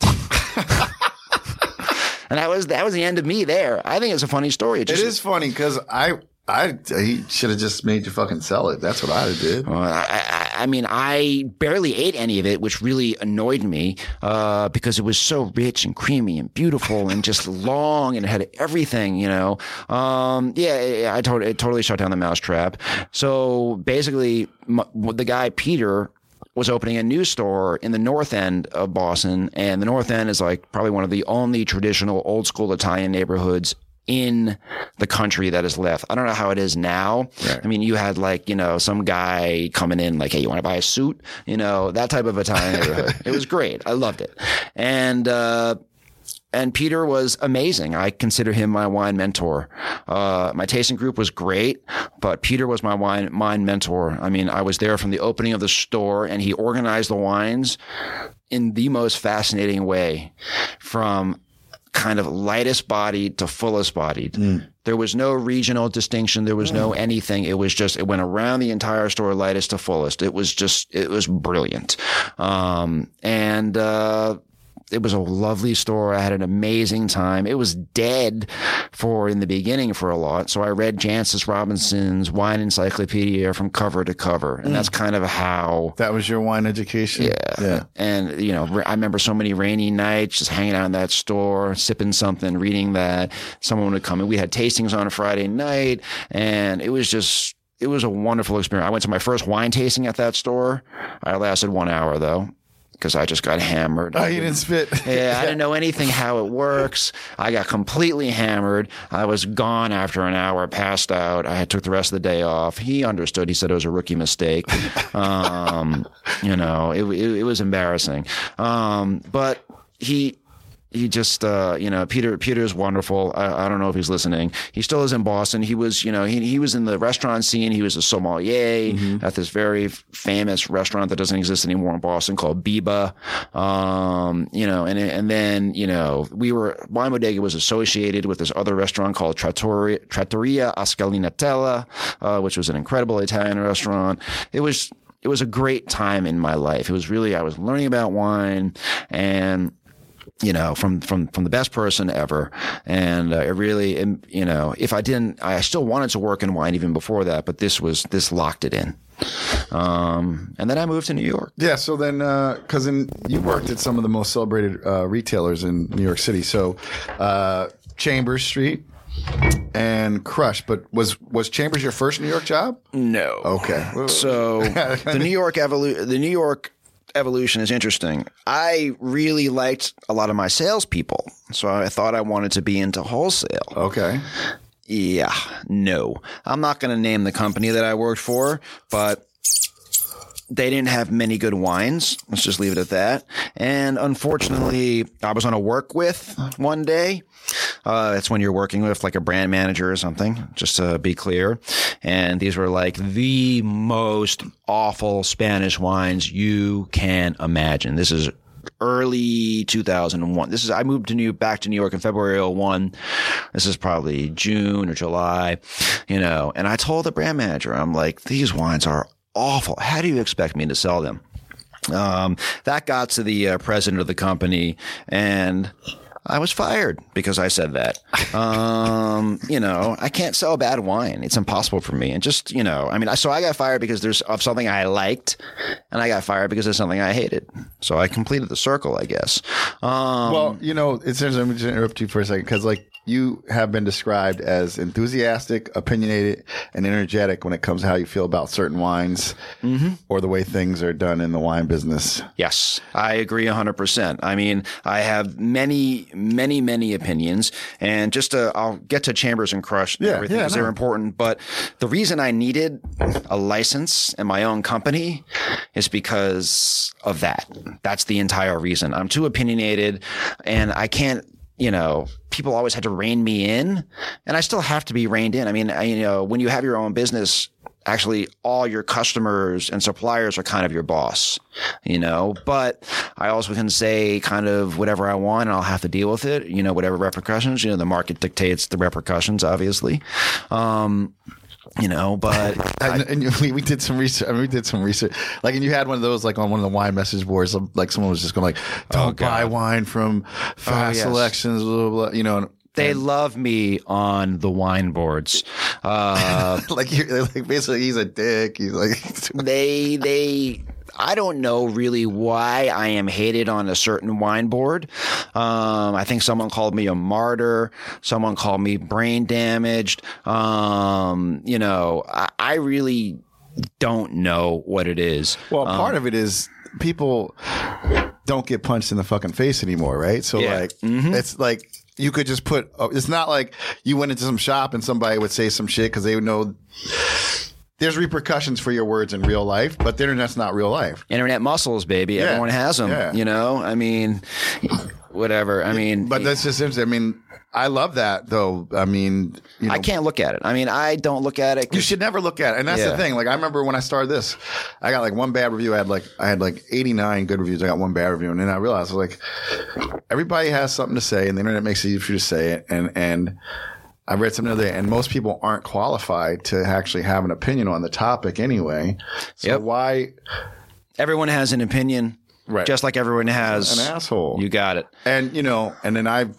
and that was that was the end of me there. I think it's a funny story. It it just, is funny because I I he should have just made you fucking sell it. That's what have did. Well, I, I, I mean, I barely ate any of it, which really annoyed me uh, because it was so rich and creamy and beautiful and just long and it had everything, you know. Um, yeah, I totally, it totally shut down the mousetrap. So basically, m- the guy Peter was opening a new store in the north end of Boston. And the north end is like probably one of the only traditional old school Italian neighborhoods in the country that is left. I don't know how it is now. Right. I mean, you had like, you know, some guy coming in like, hey, you want to buy a suit? You know, that type of Italian neighborhood. it was great. I loved it. And, uh, and Peter was amazing. I consider him my wine mentor. Uh, my tasting group was great, but Peter was my wine, wine mentor. I mean, I was there from the opening of the store and he organized the wines in the most fascinating way from kind of lightest bodied to fullest bodied. There was no regional distinction. There was no anything. It was just, it went around the entire store, lightest to fullest. It was just, it was brilliant. Um, and, uh, it was a lovely store. I had an amazing time. It was dead for in the beginning for a lot. So I read Jancis Robinson's wine encyclopedia from cover to cover. And that's mm. kind of how That was your wine education. yeah. Yeah. And, you know, I remember so many rainy nights just hanging out in that store, sipping something, reading that. Someone would come in. We had tastings on a Friday night and it was just, it was a wonderful experience. I went to my first wine tasting at that store. I lasted one hour though. Because I just got hammered. Oh, you didn't spit. Yeah, I didn't know anything how it works. I got completely hammered. I was gone after an hour, passed out. I took the rest of the day off. He understood. He said it was a rookie mistake. Um, you know, it, it, it was embarrassing. Um, but he he just uh, you know Peter Peter is wonderful. I, I don't know if he's listening. He still is in Boston. He was you know he he was in the restaurant scene. He was a sommelier at this very famous restaurant that doesn't exist anymore in Boston called Biba. Um, you know, and and then you know we were Wine Bodega was associated with this other restaurant called Trattoria, Trattoria A Scalinatella, uh, which was an incredible Italian restaurant. It was it was a great time in my life. It was really I was learning about wine and you know, from from from the best person ever, and uh, it really, you know, if I didn't, I still wanted to work in wine even before that, but this was this locked it in. Um, and then I moved to New York. Yeah, so then, because in you worked at some of the most celebrated uh, retailers in New York City, so uh, Chambers Street and Crush. But was was Chambers your first New York job? No. Okay, So the New York evolu- the New York evolution is interesting. I really liked a lot of my salespeople, so I thought I wanted to be into wholesale. okay, Yeah, no. I'm not going to name the company that I worked for, but they didn't have many good wines. Let's just leave it at that. And unfortunately, I was on a work with one day. Uh, that's when you're working with like a brand manager or something, just to be clear. And these were like the most awful Spanish wines you can imagine. This is early 2001. This is I moved to New back to New York in February 01. This is probably June or July, you know. And I told the brand manager, I'm like, these wines are awful. How do you expect me to sell them? Um, that got to the uh, president of the company, and I was fired because I said that. Um, you know, I can't sell bad wine. It's impossible for me. And just, you know, I mean, I, so I got fired because there's of something I liked and I got fired because of something I hated. So I completed the circle, I guess. Um, well, you know, it's interesting. Let me just interrupt you for a second because, like, you have been described as enthusiastic, opinionated, and energetic when it comes to how you feel about certain wines mm-hmm. or the way things are done in the wine business. Yes, I agree 100%. I mean, I have many, many, many opinions. And just to, I'll get to Chambers and Crush and Yeah, everything yeah, because they're important. But the reason I needed a license and my own company is because of that. That's the entire reason. I'm too opinionated and I can't you know, people always had to rein me in, and I still have to be reined in. I mean, I, you know, when you have your own business, actually all your customers and suppliers are kind of your boss, you know, but I also can say kind of whatever I want and I'll have to deal with it, you know, whatever repercussions, you know, the market dictates the repercussions, obviously. Um, you know, but And, and you- we, we did some research. I mean, we did some research. Like, and you had one of those, like on one of the wine message boards. Like, someone was just going, like, "Don't buy wine from fast yes. selections." Blah, blah, blah. You know, and- they love me on the wine boards. Uh, like, you're, like basically, he's a dick. He's like, they they I don't know really why I am hated on a certain wine board. Um, I think someone called me a martyr. Someone called me brain damaged. Um, you know, I, I really don't know what it is. Well, part of it is people don't get punched in the fucking face anymore, right? So Yeah. like, it's like you could just put. uh, It's not like you went into some shop and somebody would say some shit because they would know. There's repercussions for your words in real life, but the internet's not real life. Internet muscles, baby. Everyone has them. Yeah. You know, I mean, whatever. I mean, But that's just interesting. I mean, I love that though. I mean, you know, I can't look at it. I mean, I don't look at it. You should never look at it. And that's Yeah. the thing. Like I remember when I started this, I got like one bad review. I had like I had like 89 good reviews. I got one bad review. And then I realized like everybody has something to say and the internet makes it easy for you to say it. And and I read something the other day, and most people aren't qualified to actually have an opinion on the topic anyway. So Yep. why everyone has an opinion, Right. just like everyone has an asshole? You got it. And you know, and then I've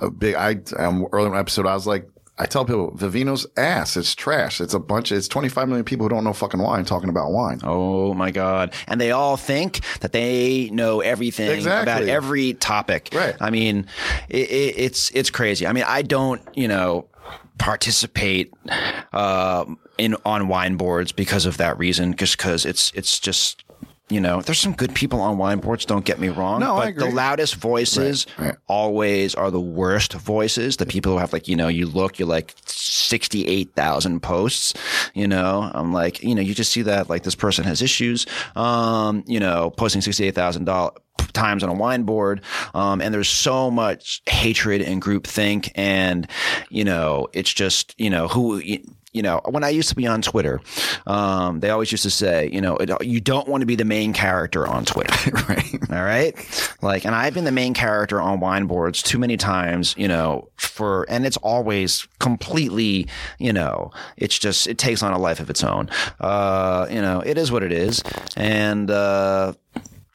a big. I um, earlier in the episode, I was like, I tell people, Vivino's ass. It's trash. It's a bunch. Of, it's 25 million people who don't know fucking wine talking about wine. Oh my God. And they all think that they know everything Exactly. about every topic. Right. I mean, it, it, it's, it's crazy. I mean, I don't, you know, participate, uh, in, on wine boards because of that reason, just cause it's, it's just, you know, there's some good people on wine boards. Don't get me wrong. No, I but the loudest voices Right, right. always are the worst voices. The people who have like, you know, you look, you're like 68,000 posts, you know, I'm like, you know, you just see that like this person has issues, um, you know, posting $68,000 times on a wine board. Um, and there's so much hatred and groupthink. And, you know, it's just, you know, who, you know, when I used to be on Twitter, um, they always used to say, you know, it, you don't want to be the main character on Twitter. right. All right. Like, and I've been the main character on wine boards too many times, you know, for, and it's always completely, you know, it's just, it takes on a life of its own. Uh, you know, it is what it is. And, uh,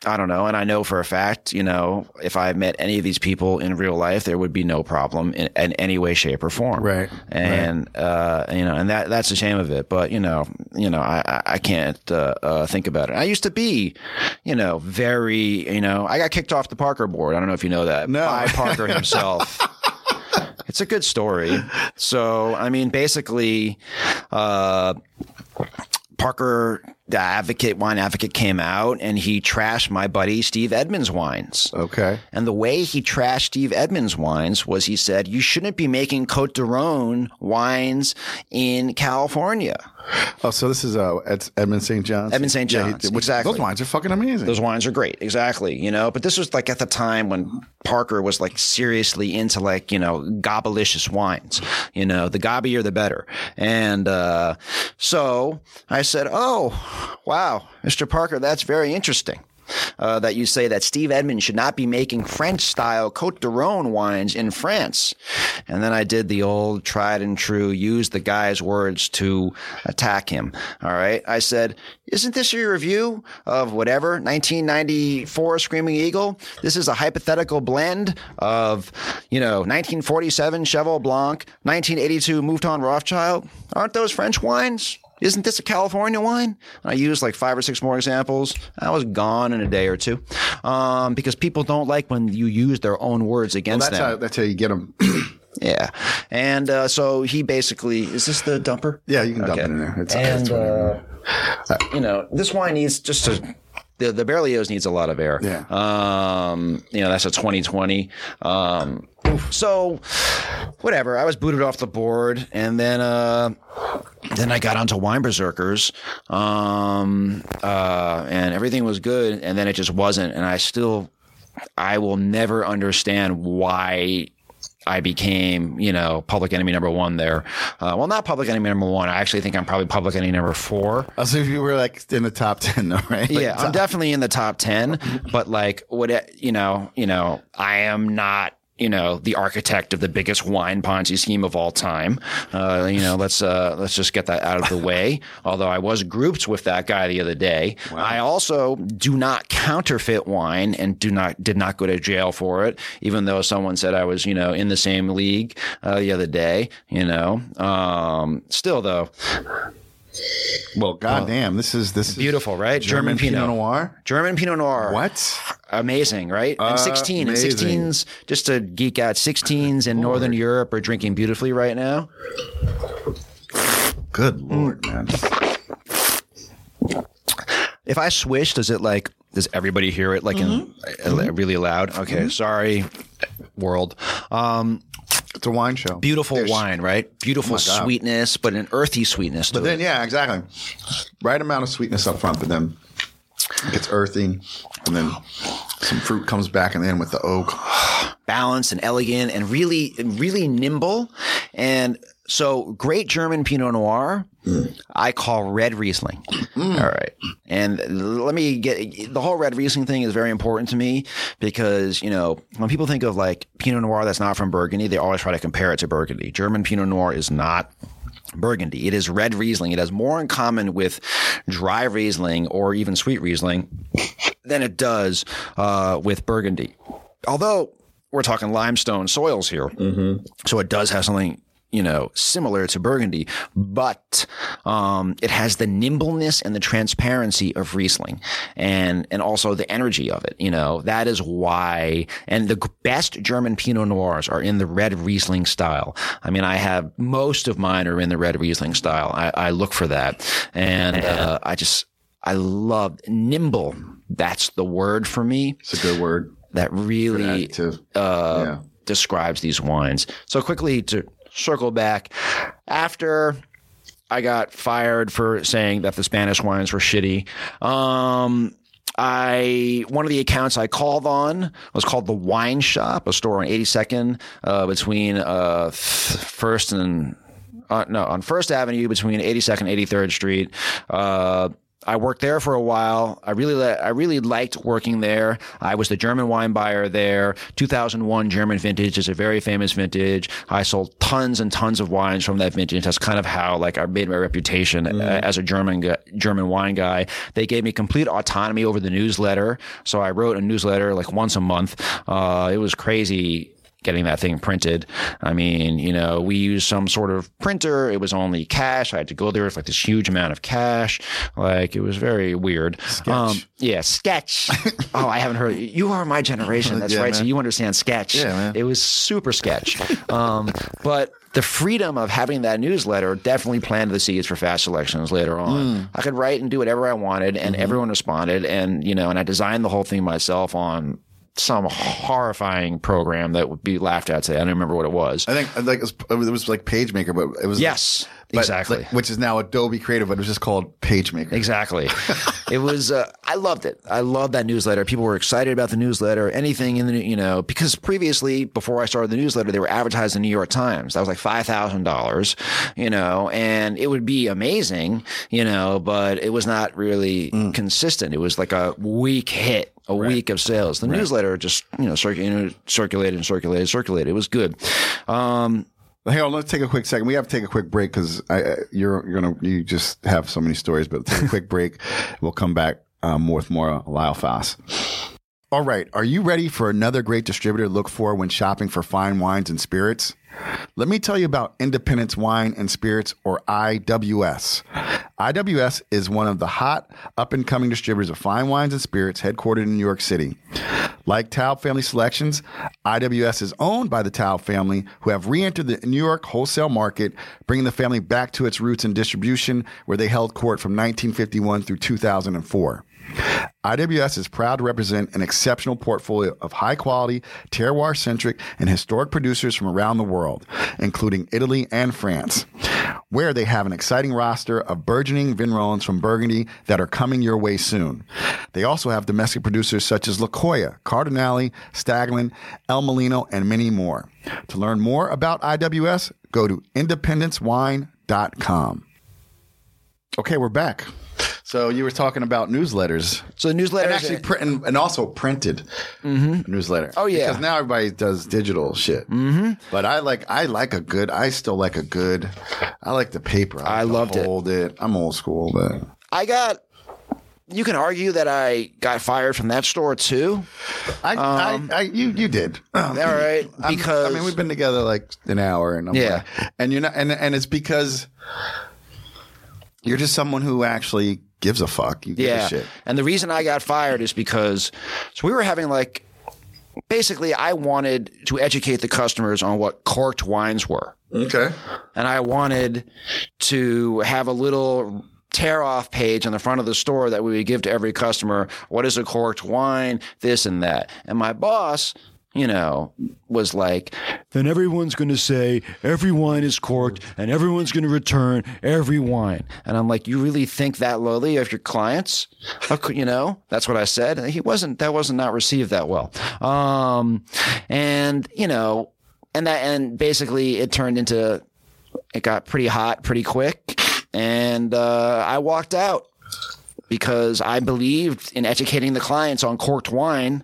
I don't know. And I know for a fact, you know, if I met any of these people in real life, there would be no problem in, in any way, shape, or form. Right. And, uh, you know, and that, that's a shame of it. But, you know, you know, I, I- I can't, uh, uh, think about it. I used to be, you know, very, you know, I got kicked off the Parker board. I don't know if you know that. No. By Parker himself. It's a good story. So, I mean, basically, uh, Parker, the advocate, wine advocate, came out and he trashed my buddy Steve Edmunds wines. Okay. And the way he trashed Steve Edmunds wines was he said, you shouldn't be making Cote de Rhone wines in California. Oh, so this is uh, Ed- Edmund St. John's. Edmund St. Yeah, he- John's, which- exactly. Those wines are fucking amazing. Those wines are great. Exactly. You know, but this was like at the time when Parker was like seriously into like, you know, gobblicious wines. You know, the gobbier the better. And, uh, so I said, Oh, wow, Mr. Parker, that's very interesting. Uh, that you say that Steve Edmunds should not be making French style Cote de Rhone wines in France. And then I did the old tried and true, use the guy's words to attack him. All right. I said, isn't this your review of whatever 1994 Screaming Eagle? This is a hypothetical blend of, you know, 1947 Cheval Blanc, 1982 Mouton Rothschild. Aren't those French wines? Isn't this a California wine? I used like five or six more examples. I was gone in a day or two, um, because people don't like when you use their own words against that's them. how that's how you get them. yeah, and uh, so he basically is this the dumper? yeah, you can dump it in there. It's, and it's uh, you know this wine needs just to the the Berlioz needs a lot of air. Yeah. Um, you know that's a 2020. Um, so whatever. I was booted off the board, and then uh, then I got onto Wine Berserkers, um, uh, and everything was good, and then it just wasn't, and I still. I will never understand why I became, you know, public enemy number one there. Uh, well, not public enemy number one. I actually think I'm probably public enemy number four. Oh, so if you were like in the top ten, though, right? Like, yeah, I'm definitely in the top 10, but like what, you know, you know, I am not, you know, the architect of the biggest wine Ponzi scheme of all time. Uh, you know, let's, uh, let's just get that out of the way. Although I was grouped with that guy the other day. I also do not counterfeit wine and do not, did not go to jail for it, even though someone said I was, you know, in the same league, uh, the other day, you know, um, still though, Well, goddamn, this is this is beautiful, right? German, Pinot, Noir. German Pinot Noir. What? Amazing, right? And 16. And Amazing. 16s, just to geek out, 16s in Northern Europe are drinking beautifully right now. Good lord, man. If I swish, does it like does everybody hear it like in uh, really loud? Okay, sorry, world. Um, It's a wine show. beautiful wine, right? Beautiful oh God. sweetness, but an earthy sweetness But then, it. yeah, exactly. Right amount of sweetness up front, but then it gets earthy, and then some fruit comes back, and then with the oak. Balanced and elegant, and really, really nimble. And so, great German Pinot Noir. I call red Riesling. All right. And let me get the whole red Riesling thing is very important to me because, you know, when people think of like Pinot Noir that's not from Burgundy, they always try to compare it to Burgundy. German Pinot Noir is not Burgundy. It is red Riesling. It has more in common with dry Riesling or even sweet Riesling than it does uh, with Burgundy. Although we're talking limestone soils here, so it does have something you know similar to Burgundy, but um, it has the nimbleness and the transparency of Riesling, and and also the energy of it. You know that is why. And the best German Pinot Noirs are in the red Riesling style. I mean, I have most of mine are in the red Riesling style. I, I look for that, and uh, I just I love nimble. That's the word for me It's a good word. that really uh, Yeah. describes these wines. So quickly to circle back, after I got fired for saying that the Spanish wines were shitty. Um, I one of the accounts I called on was called the Wine Shop, a store on 82nd uh, between uh, First and uh, no on First Avenue between 82nd and 83rd Street. Uh, I worked there for a while. I really, li- I really liked working there. I was the German wine buyer there. 2001 German vintage is a very famous vintage. I sold tons and tons of wines from that vintage. That's kind of how like I made my reputation uh, as a German gu- German wine guy. They gave me complete autonomy over the newsletter. So I wrote a newsletter like once a month. Uh, it was crazy getting that thing printed. I mean, you know, we used some sort of printer. It was only cash. I had to go there with like this huge amount of cash. Like it was very weird. Sketch. Um, yeah, sketch. oh, I haven't heard. You are my generation. That's Yeah, right. So you understand sketch. Yeah, man. It was super sketch. um, but the freedom of having that newsletter definitely planted the seeds for Fass Selections later on. Hmm. I could write and do whatever I wanted, and mm-hmm. everyone responded. And you know, and I designed the whole thing myself on some horrifying program that would be laughed at today. I don't remember what it was. I think like it was, it was like PageMaker, but it was Yes, but, exactly. like, which is now Adobe Creative, but it was just called PageMaker. Exactly. it was. Uh, I loved it. I loved that newsletter. People were excited about the newsletter. Anything in the you know because previously before I started the newsletter, they were advertised in the New York Times. That was like five thousand dollars, you know, and it would be amazing, you know, but it was not really consistent. It was like a week hit. A week of sales. The newsletter just, you know, circ- you know, circulated and circulated, circulated. It was good. Um, On, let's take a quick second. We have to take a quick break because you're you're gonna you just have so many stories. But take a quick break. We'll come back um, with more Lyle Fass. All right, are you ready for another great distributor to look for when shopping for fine wines and spirits? Let me tell you about Independence Wine and Spirits, or IWS. IWS is one of the hot, up and coming distributors of fine wines and spirits headquartered in New York City. Like Taub Family Selections, IWS is owned by the Taub family, who have re entered the New York wholesale market, bringing the family back to its roots in distribution, where they held court from 1951 through 2004. IWS is proud to represent an exceptional portfolio of high quality, terroir centric, and historic producers from around the world, including Italy and France, where they have an exciting roster of burgeoning vignerons from Burgundy that are coming your way soon. They also have domestic producers such as La Lacoya, Cardinale, Staglin, El Molino, and many more. To learn more about IWS, go to independencewine.com. Okay, we're back. So you were talking about newsletters. so the newsletter And actually, print and, and also printed newsletter. Oh, yeah. because now everybody does digital shit. Mm-hmm. But I like, I like a good. I still like a good. I like the paper. I, I loved it. Hold it. I'm old school, but I got. You can argue that I got fired from that store too. I, I, I you, you did. All right, I'm- because I mean, we've been together like an hour, and I'm Yeah. like- and you're not, and and it's because you're just someone who actually gives a fuck. You give yeah. a shit. And the reason I got fired is because so we were having like basically I wanted to educate the customers on what corked wines were. Okay. and I wanted to have a little tear off page on the front of the store that we would give to every customer. What is a corked wine? This and that. And my boss, you know, was like, then everyone's going to say every wine is corked and everyone's going to return every wine. And I'm like, you really think that lowly of your clients? You know, that's what I said. And he wasn't, that wasn't not received that well. Um, and, you know, and that, and basically it turned into, it got pretty hot pretty quick. And, uh, I walked out because I believed in educating the clients on corked wine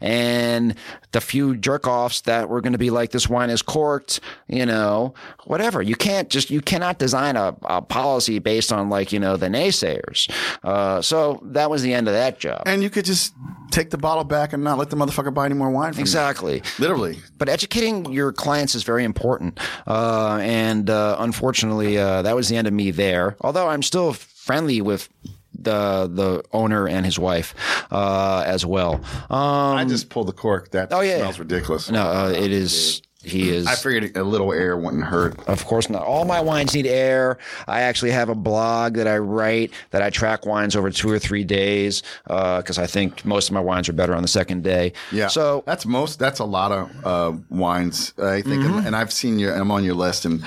and the few jerk offs that were going to be like, this wine is corked, you know, whatever. You can't just, you cannot design a, a policy based on like, you know, the naysayers. Uh, so that was the end of that job. And you could just take the bottle back and not let the motherfucker buy any more wine from you. Exactly. Literally. But educating your clients is very important. Uh, and uh, unfortunately, uh, that was the end of me there. Although I'm still friendly with the the owner and his wife uh, as well. Um, I just pulled the cork. That Oh, yeah. smells ridiculous. no, uh, it is. He is. I figured a little air wouldn't hurt. Of course not. All my wines need air. I actually have a blog that I write that I track wines over two or three days because I think most of my wines are better on the second day. Yeah. So that's most. That's a lot of uh, wines. I think, Mm-hmm. and, and I've seen you. I'm on your list, and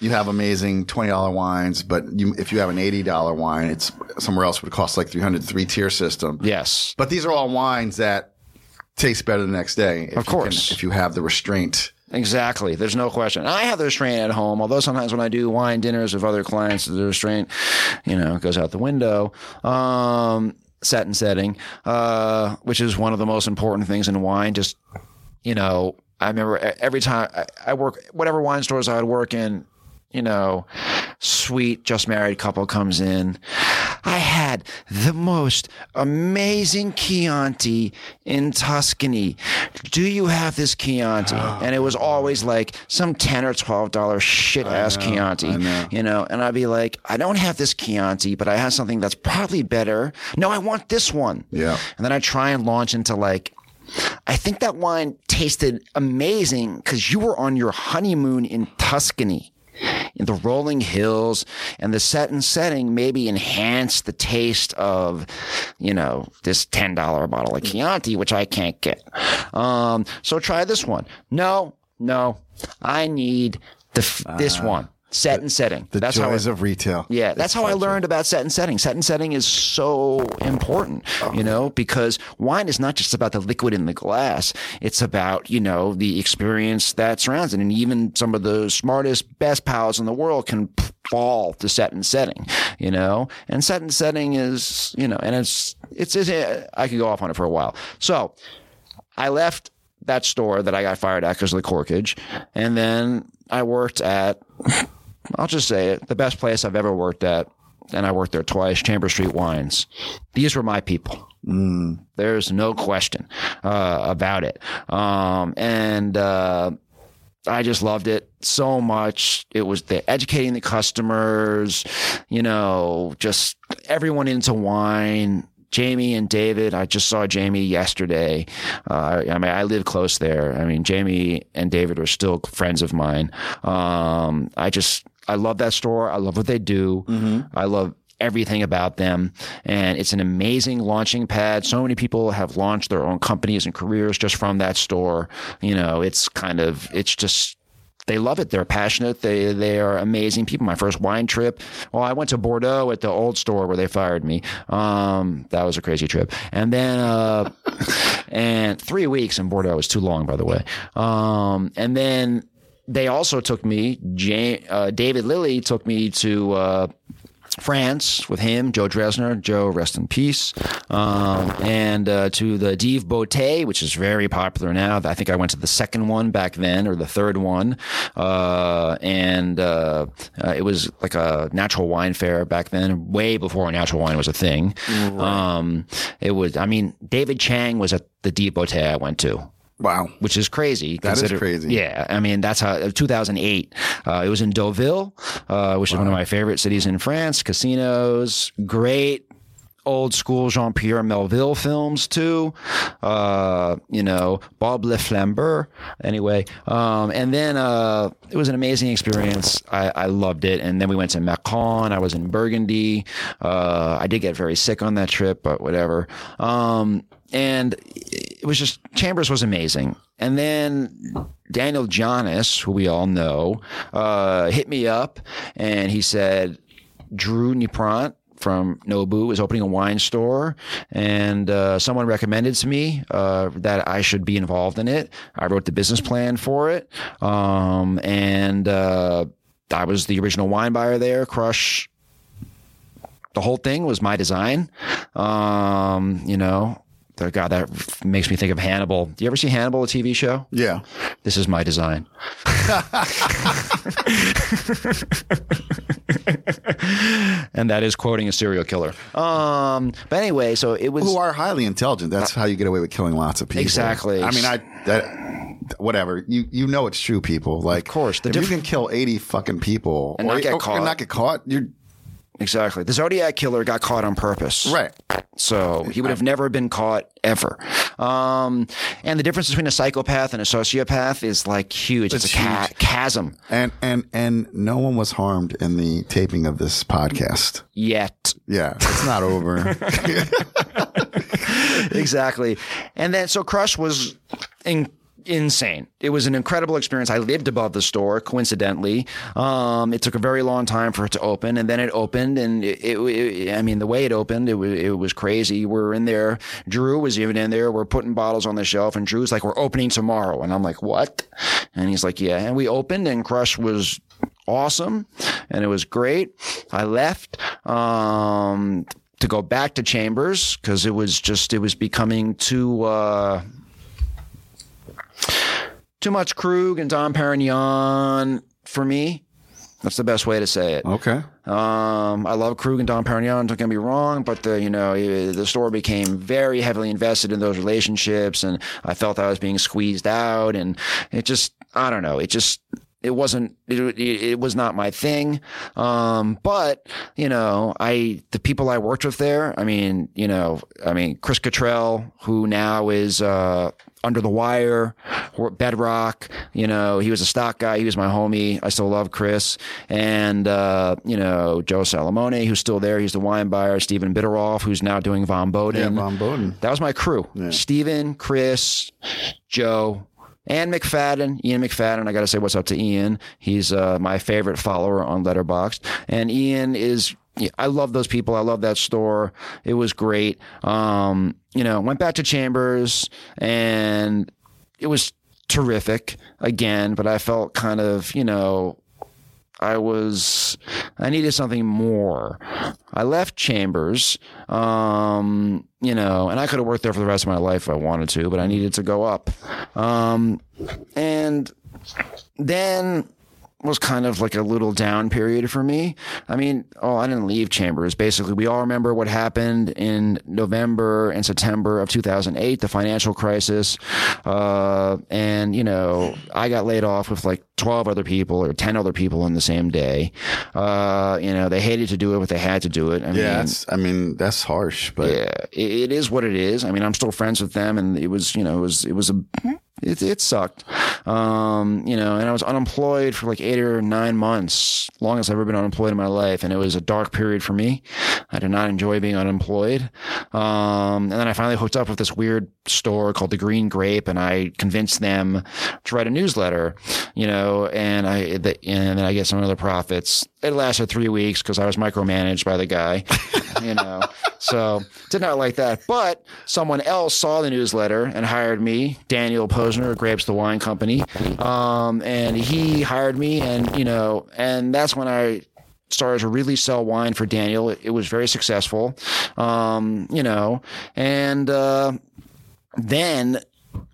you have amazing twenty dollar wines. But you, if you have an eighty dollar wine, it's somewhere else would cost like three hundred. Three tier system. yes, But these are all wines that taste better the next day. If Of you can- course. if you have the restraint. Exactly. There's no question. I have the restraint at home, although sometimes when I do wine dinners with other clients, the restraint, you know, goes out the window. Um, set and setting, uh, which is one of the most important things in wine. Just, you know, I remember every time I, I work, whatever wine stores I would work in, you know, sweet just married couple comes in. I had the most amazing Chianti in Tuscany. Do you have this Chianti? and it was always like some ten or twelve dollar shit ass Chianti. Know. You know, and I'd be like, I don't have this Chianti, but I have something that's probably better. No, I want this one. Yeah. And then I try and launch into like, I think that wine tasted amazing because you were on your honeymoon in Tuscany. In the rolling hills and the set and setting maybe enhance the taste of, you know, this $10 bottle of Chianti, which I can't get. Um, so try this one. No, no, I need the, f this one. Set and setting. The That's how I joys of retail. yeah, that's how I learned about set and setting. Set and setting is so important, oh. you know, because wine is not just about the liquid in the glass. It's about, you know, the experience that surrounds it. And even some of the smartest, best palates in the world can fall to set and setting, you know, and set and setting is, you know, and it's, it's, it's I could go off on it for a while. So I left that store that I got fired at because of the corkage. And then I worked at, I'll just say it, the best place I've ever worked at. And I worked there twice, Chamber Street Wines. These were my people. There's no question uh, about it. Um, and uh, I just loved it so much. It was the educating the customers, you know, just everyone into wine. Jamie and David, I just saw Jamie yesterday. Uh, I mean, I live close there. I mean, Jamie and David are still friends of mine. Um, I just, I love that store. I love what they do. I love everything about them. And it's an amazing launching pad. So many people have launched their own companies and careers just from that store. You know, it's kind of, it's just, they love it. They're passionate. They they are amazing people. My first wine trip. Well, I went to Bordeaux at the old store where they fired me. Um, that was a crazy trip. And then uh, and three weeks in Bordeaux was too long, by the way. Um, and then they also took me. Jane, uh, David Lillie took me to. Uh, France with him, Joe Dressner. Joe, rest in peace. Um, and uh, to the Dive Bouteille, which is very popular now. I think I went to the second one back then, or the third one. Uh, and uh, uh, it was like a natural wine fair back then, way before natural wine was a thing. Um, it was, I mean, David Chang was at the Dive Bouteille I went to Wow. which is crazy. That is crazy. Yeah, I mean that's how 2008. Uh, it was in Deauville, uh, which is one of my favorite cities in France. Casinos, great. Old school Jean Pierre Melville films too. Uh, uh, you know, Bob le Flambeur. Anyway, um, and then uh, it was an amazing experience. I, I loved it. And then we went to Macon. I was in Burgundy. Uh, I did get very sick on that trip, but whatever. Um, and it was just Chambers was amazing. And then Daniel Johnnes, who we all know, uh, hit me up and he said, Drew Nieporent from Nobu is opening a wine store, and uh, someone recommended to me uh, that I should be involved in it. I wrote the business plan for it, um, and uh, I was the original wine buyer there. Crush. The whole thing was my design. Um, you know, God, that makes me think of Hannibal. Do you ever see Hannibal, a TV show? Yeah. This is my design. and that is quoting a serial killer. Um, but anyway, so it was Who are highly intelligent. That's how you get away with killing lots of people. Exactly. I mean, I that whatever you you know it's true. People like, of course, the if diff- you can kill eighty fucking people And not get or caught. not get caught, you're exactly the Zodiac killer got caught on purpose. right. So he would have never been caught ever. Um, and the difference between a psychopath and a sociopath is like huge. It's, It's a ca- huge. chasm And and and no one was harmed in the taping of this podcast. yet. Yeah, it's not over. exactly. And then so Crush was in, insane. It was an incredible experience. I lived above the store, coincidentally. Um, it took a very long time for it to open, and then it opened, and it, it, it- I mean, the way it opened, it was it was crazy. We're in there. Drew was even in there. We're putting bottles on the shelf, and Drew's like, "We're opening tomorrow," and I'm like, "What?" And he's like, "Yeah." And we opened, and Crush was awesome and it was great. I left um, to go back to Chambers because it was just it was becoming too uh, too much Krug and Dom Perignon for me. That's the best way to say it. okay. Um, I love Krug and Dom Perignon. Don't get me wrong, but the you know the store became very heavily invested in those relationships, and I felt I was being squeezed out, and it just I don't know. It just it wasn't it, it, was not my thing. Um, but you know, I the people I worked with there. I mean, you know, I mean Chris Cottrell, who now is uh, under the wire, or Bedrock. You know, he was a stock guy. He was my homie. I still love Chris. And, uh, you know, Joe Salamone, who's still there. He's the wine buyer. Stephen Bitterolf, who's now doing Vom Boden. Yeah, Vom Boden. That was my crew. Stephen, Chris, Joe, and McFadden, Ian McFadden. I got to say what's up to Ian. He's uh, my favorite follower on Letterboxd. And Ian is, I love those people. I love that store. It was great. Um, you know, went back to Chambers and it was terrific again, but I felt kind of, you know, I was, I needed something more. I left Chambers, um, you know, and I could have worked there for the rest of my life if I wanted to, but I needed to go up. Um, and then was kind of like a little down period for me. I mean, oh, I didn't leave Chambers. Basically, we all remember what happened in November and September of 2008, the financial crisis. Uh, and, you know, I got laid off with like 12 other people or 10 other people in the same day. Uh, you know, they hated to do it, but they had to do it. I Yeah, mean, that's, I mean that's harsh, but yeah, it, it is what it is. I mean, I'm still friends with them, and it was, you know, it was, it was a, it, it sucked. Um, you know, and I was unemployed for like eight or nine months, longest I've ever been unemployed in my life, and it was a dark period for me. I did not enjoy being unemployed. Um, and then I finally hooked up with this weird store called the Greene Grape, and I convinced them to write a newsletter. You know, and I, the, and then I get some other profits. It lasted three weeks because I was micromanaged by the guy. you know, so did not like that. But someone else saw the newsletter and hired me, Daniel Posner, Grapes the Wine Company, um, and he hired me, and you know, and that's when I started to really sell wine for Daniel. It, it was very successful, um, you know, and uh, then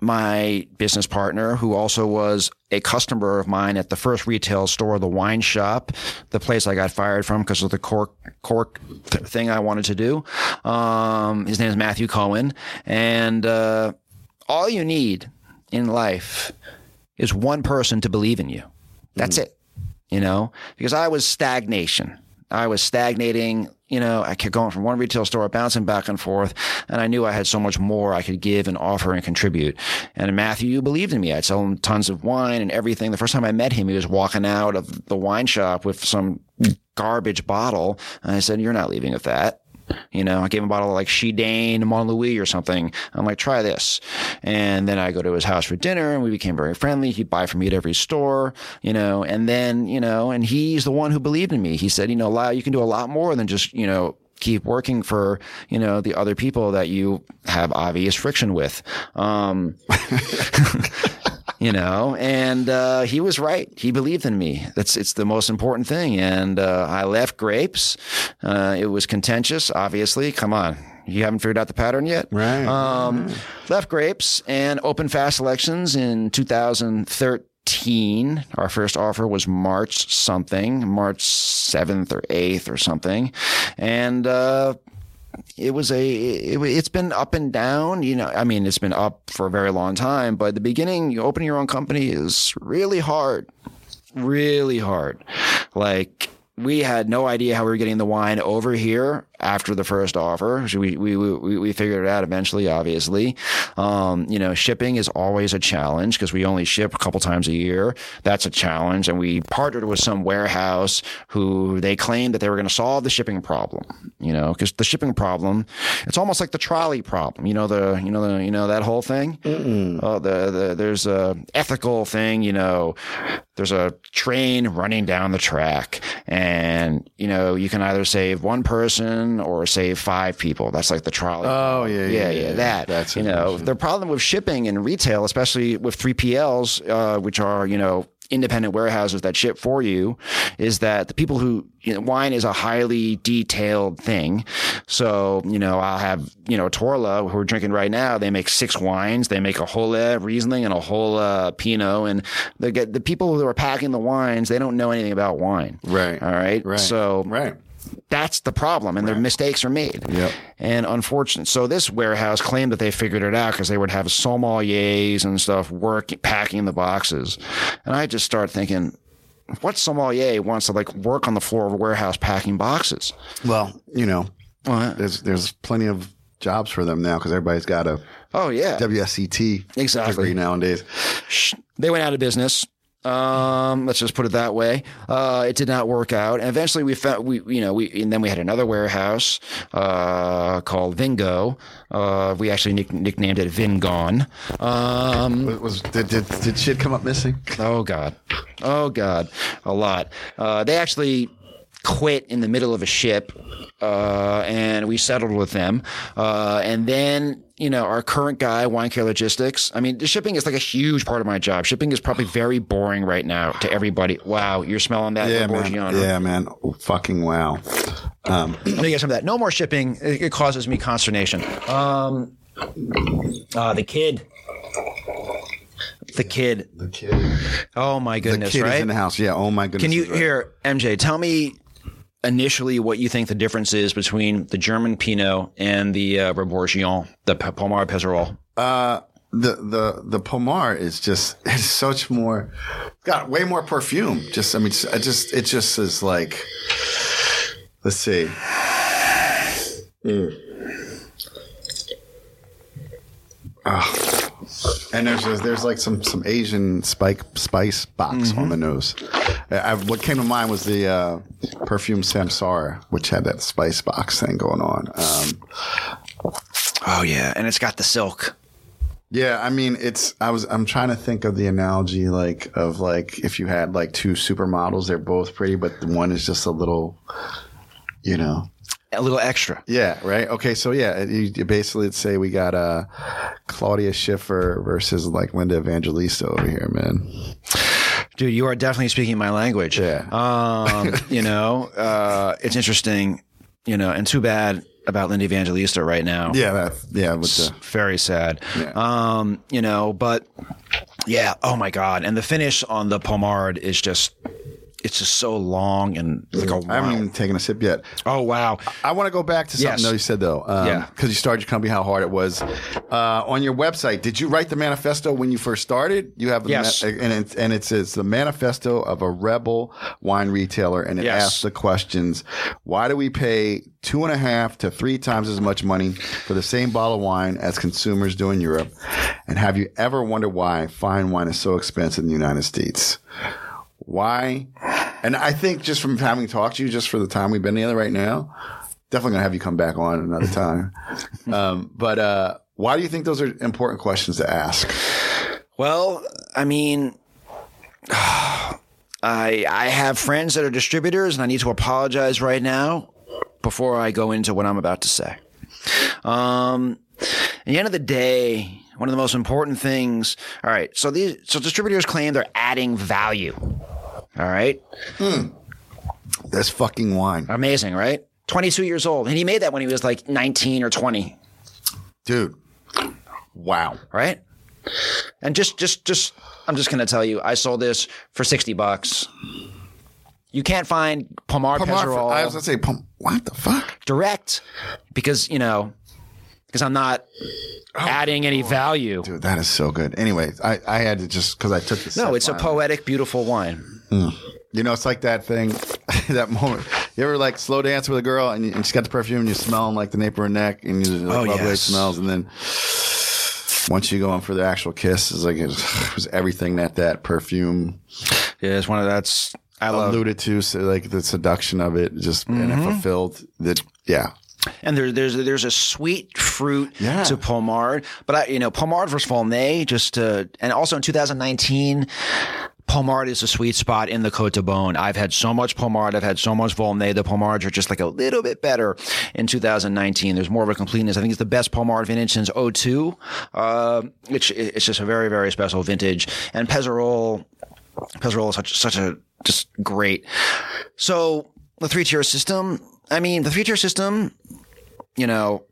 my business partner, who also was a customer of mine at the first retail store, the wine shop, the place I got fired from because of the cork cork th- thing I wanted to do. Um, his name is Matthew Cohen, and uh, all you need in life is one person to believe in you. That's it. You know, because I was stagnation. I was stagnating. You know, I kept going from one retail store, bouncing back and forth, and I knew I had so much more I could give and offer and contribute. And Matthew, you believed in me. I'd sell him tons of wine and everything. The first time I met him, he was walking out of the wine shop with some garbage bottle, and I said, "You're not leaving with that." You know, I gave him a bottle of like Chidaine Montlouis or something. I'm like, try this. And then I go to his house for dinner and we became very friendly. He'd buy from me at every store, you know, and then, you know, and he's the one who believed in me. He said, you know, Lyle, you can do a lot more than just, you know, keep working for, you know, the other people that you have obvious friction with. Um, you know, and uh, he was right. He believed in me. That's it's the most important thing. And uh, I left Grapes. Uh, it was contentious, obviously. Come on. You haven't figured out the pattern yet, Right. Um, Left Grapes and open Fass Selections in 2013. Our first offer was March something, March 7th or 8th or something, and uh, it was a it, it's been up and down you know i mean it's been up for a very long time but the beginning opening your own company is really hard really hard. Like we had no idea how we were getting the wine over here after the first offer. We, we, we, we figured it out eventually, obviously. Um, you know, shipping is always a challenge because we only ship a couple times a year. That's a challenge. And we partnered with some warehouse who they claimed that they were going to solve the shipping problem, you know, because the shipping problem, it's almost like the trolley problem. You know, the, you know, the, you know, that whole thing. Oh, the, the, there's a ethical thing, you know, there's a train running down the track and, you know, you can either save one person or save five people. That's like the trolley. Oh, yeah, yeah, yeah, yeah. That, That's you know, the problem with shipping and retail, especially with 3PLs, uh, which are, you know, independent warehouses that ship for you is that the people who you know, wine is a highly detailed thing. So, you know, I'll have, you know, Thörle who we're drinking right now. They make six wines. They make a whole Riesling and a whole uh, Pinot. And get the people who are packing the wines, they don't know anything about wine. Right. All right. Right. So right. That's the problem and their mistakes are made. Yep. And unfortunate. So this warehouse claimed that they figured it out because they would have sommeliers and stuff work packing the boxes. And I just start thinking, what sommelier wants to like work on the floor of a warehouse packing boxes? Well, you know, there's there's plenty of jobs for them now because everybody's got a Oh yeah. WSET Exactly. degree nowadays. They went out of business. Um, let's just put it that way. Uh, it did not work out. And eventually we found, we, you know, we, and then we had another warehouse, uh, called Vingo. Uh, we actually nick- nicknamed it Vingon. Um, Was, was did, did did shit come up missing? oh God. Oh God. A lot. Uh, they actually, quit in the middle of a ship, uh, and we settled with them. Uh, and then, you know, our current guy, Wine Care Logistics. I mean, the shipping is like a huge part of my job. Shipping is probably very boring right now to everybody. Wow, you're smelling that? Yeah, man. Yeah, man. Oh, fucking wow. Um, Let me get some of that. No more shipping. It, it causes me consternation. Um, uh, the kid. The kid. the kid, Oh my goodness! the kid right? is in the house. Yeah. Oh my goodness. Can you right. here, MJ? Tell me initially what you think the difference is between the German Pinot and the uh, the P- Pommard Pézerolles. Uh, the the the Pommard is just it's such more got way more perfume. Just I mean, it just it just is like let's see. Mm. Ah. And there's there's, there's like some some Asian spike spice box on the nose. I- what came to mind was the uh, perfume Samsara, which had that spice box thing going on. Um, Oh yeah, and it's got the silk. Yeah, I mean, it's. I was. I'm trying to think of the analogy, like of like if you had like two supermodels, they're both pretty, but the one is just a little, you know. A little extra. Yeah. Right. Okay. So yeah, you, you basically say we got uh, Claudia Schiffer versus like Linda Evangelista over here, man. Dude, you are definitely speaking my language. Yeah. Um, you know, uh, it's interesting, you know, and too bad about Linda Evangelista right now. Yeah. That. Yeah. With the. very sad. Yeah. Um, you know, but yeah, oh my god. And the finish on the Pommard is just it's just so long and like a I haven't even taken a sip yet. Oh wow! I want to go back to something Yes. though you said though. Um, Yeah. Because you started your company, how hard it was. Uh, on your website, did you write the manifesto when you first started? You have the Yes. ma- and it, and it says the manifesto of a rebel wine retailer, and it Yes. asks the questions: Why do we pay two and a half to three times as much money for the same bottle of wine as consumers do in Europe? And have you ever wondered why fine wine is so expensive in the United States? Why? And I think just from having talked to you, just for the time we've been together right now, definitely gonna have you come back on another time. um, but uh, why do you think those are important questions to ask? Well, I mean, I I have friends that are distributors, and I need to apologize right now before I go into what I'm about to say. Um, at the end of the day, one of the most important things. All right, so these so distributors claim they're adding value. All right, Hmm. That's fucking wine, amazing, right? 22 years old, and he made that when he was like 19 or 20. dude. Wow. right? And just, just, just, I'm just gonna tell you, I sold this for sixty bucks. You can't find Pommard Pommard- I was gonna say, Pom- what the fuck? direct because you know because I'm not adding any value. Dude, that is so good. Anyway, I, I had to just because I took the No, sip it's a finally. poetic, beautiful wine. You know, it's like that thing, that moment. You ever like slow dance with a girl and, you, and she's got the perfume and you're smelling like the nape of her neck and you like, Oh, love the way it smells. And then once you go in for the actual kiss, it's like it was, everything that that perfume Yeah, it's one of that's I love. alluded to. So like the seduction of it just and Mm-hmm. it fulfilled that. Yeah. And there, there's there's a sweet fruit Yeah. to Pommard, but I, you know, Pommard versus Volnay, just to, and also in 2019, Pommard is a sweet spot in the Cote de Beaune. I've had so much Pommard, I've had so much Volnay. The Pommards are just like a little bit better in 2019. There's more of a completeness. I think it's the best Pommard vintage since 02. Uh, it's it's just a very very special vintage. And Pezerolles, Pezerolles is such such a just great. So the three tier system. I mean, the three tier system you know,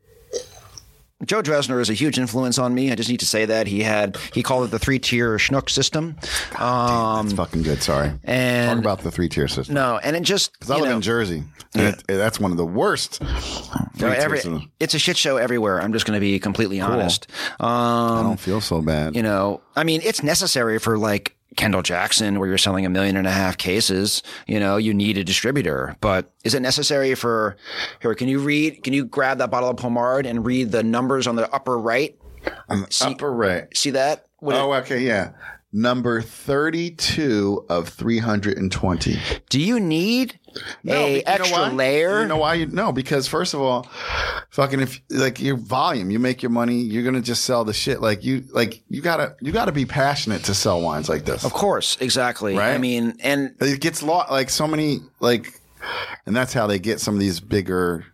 Joe Dressner is a huge influence on me. I just need to say that he had he called it the three tier schnook system. Um, It's fucking good. Sorry. and Talk about the three tier system. no, and it just Because I live know, in Jersey. And it, that's one of the worst. you every- it's a shit show everywhere. I'm just going to be completely honest. Um, I don't feel so bad. you know, I mean, it's necessary for like Kendall Jackson, where you're selling a million and a half cases. You know, you need a distributor, but is it necessary for here? Can you read? Can you grab that bottle of Pommard and read the numbers on the upper right? Um, upper right. See that? What it- Oh, okay, yeah. Number 32 of 320. do you need No, a but you know extra layer? You know why? You, no, because first of all, fucking if like your volume, you make your money, you're gonna just sell the shit. Like you, like you gotta, you gotta be passionate to sell wines like this. of course, exactly. Right? I mean, and It gets lot like so many like, and that's how they get some of these bigger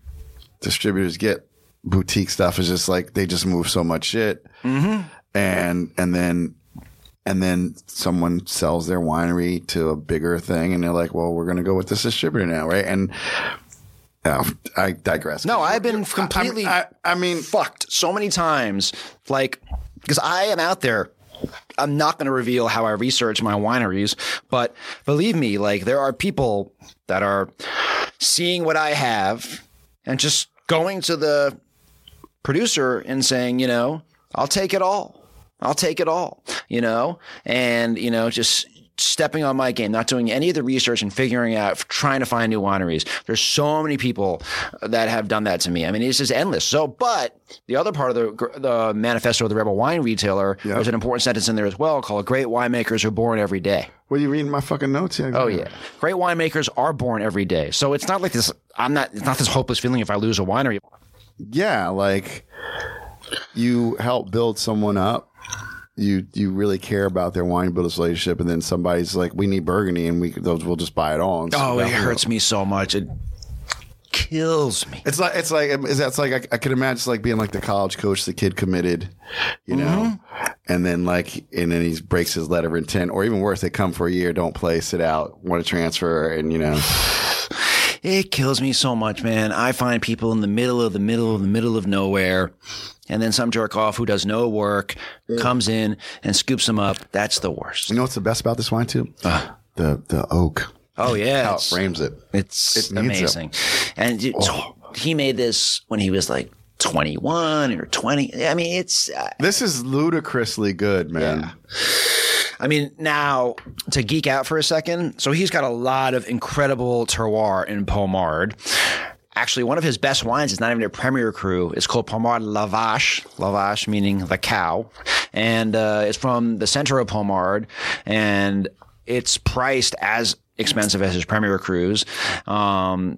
distributors get boutique stuff. Is just like they just move so much shit, Mm-hmm. and and then. And then someone sells their winery to a bigger thing, and they're like, "Well, we're going to go with this distributor now, right?" And oh, I digress. no, I've been completely I, I mean, fucked so many times. Like, because I am out there. I'm not going to reveal how I research my wineries, but believe me, like there are people that are seeing what I have and just going to the producer and saying, you know, I'll take it all. I'll take it all, you know, and, you know, just stepping on my game, not doing any of the research and figuring out, trying to find new wineries. There's so many people that have done that to me. I mean, it's just endless. So, but the other part of the, the manifesto of the Rebel Wine Retailer, there's an important sentence in there as well called Great Winemakers are born every day. what are you reading my fucking notes here? Oh yeah, great winemakers are born every day. So it's not like this. I'm not. It's not this hopeless feeling if I lose a winery. yeah, like you help build someone up. You you really care about their wine business relationship, and then somebody's like, "We need Burgundy," and we those we'll just buy it all. And Oh, so- it hurts me so much. It kills me. It's like it's like is that's like I, I could imagine it's like being like the college coach the kid committed, you know, mm-hmm. and then like and then he breaks his letter of intent, or even worse, they come for a year, don't play, sit out, want to transfer, and you know, It kills me so much, man. I find people in the middle of the middle of the middle of nowhere. And then some jerk off who does no work comes in and scoops them up. That's the worst. you know what's the best about this wine too? Uh. the the oak. Oh yeah, How it frames it. it's It amazing. And it- Oh. he made this when he was like 21 or 20. I mean, it's uh, This is ludicrously good, man. I mean, now to geek out for a second. So he's got a lot of incredible terroir in Pommard. Actually, one of his best wines is not even a Premier Cru. It's called Pommard Lavache. Lavache meaning the cow, and uh, it's from the center of Pommard, and it's priced as expensive as his Premier Crus. Um,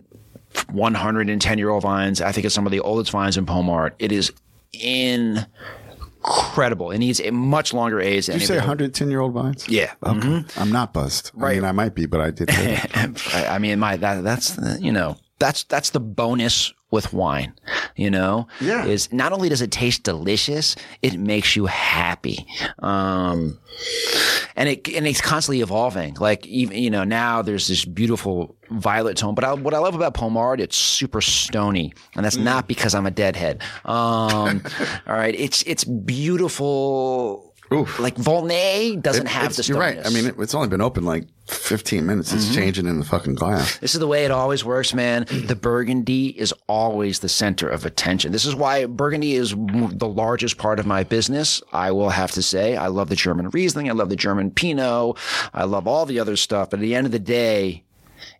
110 year old vines. I think it's some of the oldest vines in Pommard. It is incredible. It needs a much longer age. Did you say any of the- 110 year old vines? Yeah. Okay. Mm-hmm. I'm not buzzed. I Right. mean, I might be, but I did. I, I mean, my that that's you know that's that's the bonus with wine. You know, Yeah. is not only does it taste delicious, it makes you happy. Um, and it and it's constantly evolving. Like even you know now there's this beautiful violet tone, but I, what I love about Pommard, it's super stony, and that's not because I'm a deadhead. Um, all right, it's it's beautiful. Oof. Like Volnay doesn't have It's- the you're right. I mean, it, it's only been open like 15 minutes. It's Mm-hmm. changing in the fucking glass. This is the way it always works, man. The Burgundy is always the center of attention. This is why Burgundy is the largest part of my business. I will have to say, I love the German Riesling. I love the German Pinot. I love all the other stuff. But at the end of the day,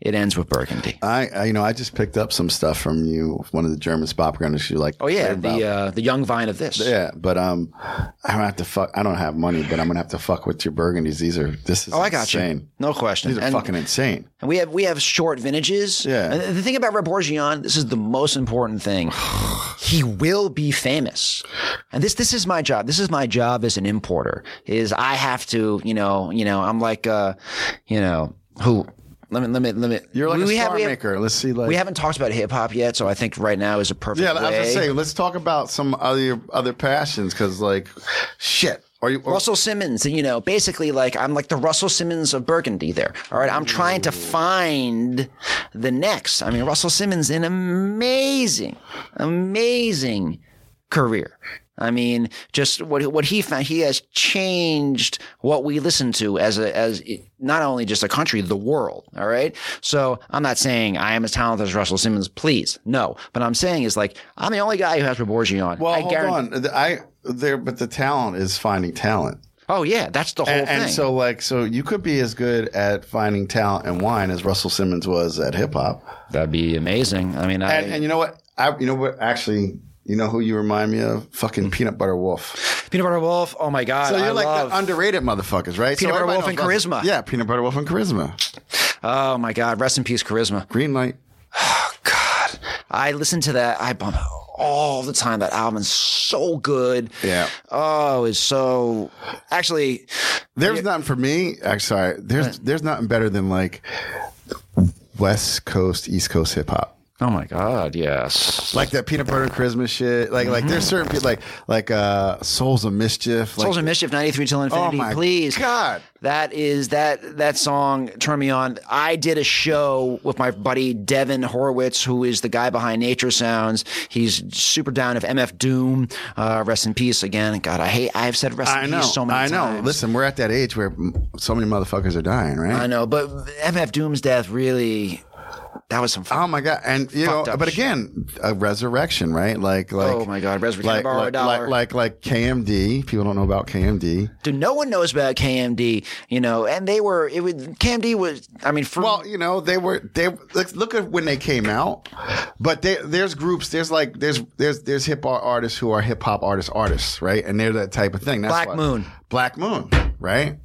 it ends with Burgundy. I, I, you know, I just picked up some stuff from you, one of the German Spätburgunders you like. Oh yeah, the uh, the young vine of this. Yeah, but um, I don't have to fuck. I don't have money, but I'm gonna have to fuck with your burgundies. These are this is Oh, I got insane. you. No question. These are And- fucking insane. And we have we have short vintages. Yeah. And the thing about Rebourgeon, this is the most important thing. he will be famous. And this this is my job. This is my job as an importer. Is I have to, you know, you know, I'm like uh, you know, who let me let me let me You're like we, a we star have, maker. Let's see, like we haven't talked about hip hop yet, so I think right now is a perfect yeah. I was way. gonna say, let's talk about some other other passions because, like, shit. Are you? Russell Simmons, you know, basically like I'm like the Russell Simmons of Burgundy there. All right. I'm trying to find the next. I mean, Russell Simmons, an amazing, amazing career. I mean, just what what he found, he has changed what we listen to as a as not only just a country, the world. All right. So I'm not saying I am as talented as Russell Simmons, please, no. But I'm saying is like I'm the only guy who has Borgion. well, I hold guarantee- on. I there, but the talent is finding talent. Oh yeah, that's the whole And, thing. and so, like, so you could be as good at finding talent and wine as Russell Simmons was at hip hop. That'd be amazing. I mean, I, And, and you know what? I, you know what? Actually, you know who you remind me of? Fucking hmm. Peanut Butter Wolf. Peanut Butter Wolf. Oh my god, So you're I like love. the underrated motherfuckers, right? Peanut so Butter Wolf and Charizma. Yeah, Peanut Butter Wolf and Charizma. oh my god, rest in peace, charizma. Green light. Oh god, I listen to that. I bump all the time. That album's so good. Yeah. Oh, it's so. Actually, There's nothing for me. Actually, sorry. There's there's nothing better than like West Coast, East Coast hip hop. Oh my god, yes. Like that peanut butter Christmas shit. Like like there's certain people like like uh Souls of Mischief. Like, Souls of Mischief, 93 Till Infinity. Oh my please. God. That is that that song turned me on. I did a show with my buddy Devin Horwitz, who is the guy behind Nature Sounds. He's super down of MF Doom. Uh, rest in peace again. God, I hate. I've said rest I in know. peace so many I know. times. Listen, we're at that age where so many motherfuckers are dying, right? I know, but MF Doom's death really. That was some. Oh my god! And you know, but shit. again, a resurrection, right? Like, like, Oh my God, Resurrection. like, Borrow a like, dollar. like, like, like KMD. People don't know about KMD. Dude, no one knows about KMD. You know, and they were. It was KMD was. I mean, for Well, you know, they were they look, look at when they came out. But they, there's groups. There's like there's there's there's hip hop artists who are hip hop artists artists, right? And they're that type of thing. That's Black why- Moon. Black Moon, right?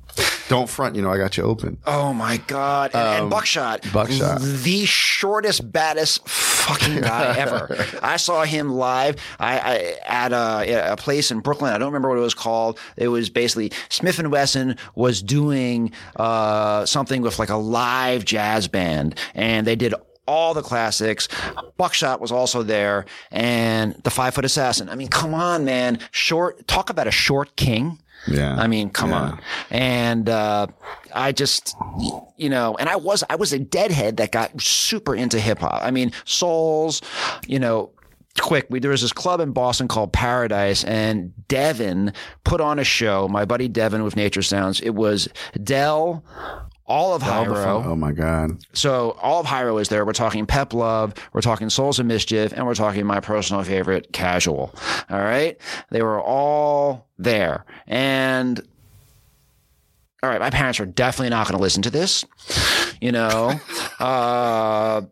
Don't front. You know, I got you open. Oh my god! And, and Buckshot, Um, Buckshot. the shortest, baddest fucking guy ever. I saw him live. I, I at a, a place in Brooklyn. I don't remember what it was called. It was basically Smif-N-Wessun was doing uh, something with like a live jazz band, and they did all the classics. Buckshot was also there, and the Five Foot Assassin. I mean, come on, man! Short. Talk about a short king. Yeah. I mean, come Yeah. on. And uh, I just, you know, and I was I was a deadhead that got super into hip hop. I mean, souls, you know. Quick, we, there was this club in Boston called Paradise, and Devin put on a show. My buddy Devin with Nature Sounds. It was Del, all of Hiero. Oh my god. So all of Hiero is there. We're talking Pep Love, we're talking Souls of Mischief, and we're talking my personal favorite, Casual. All right, they were all there, and all right, my parents are definitely not going to listen to this. You know, uh,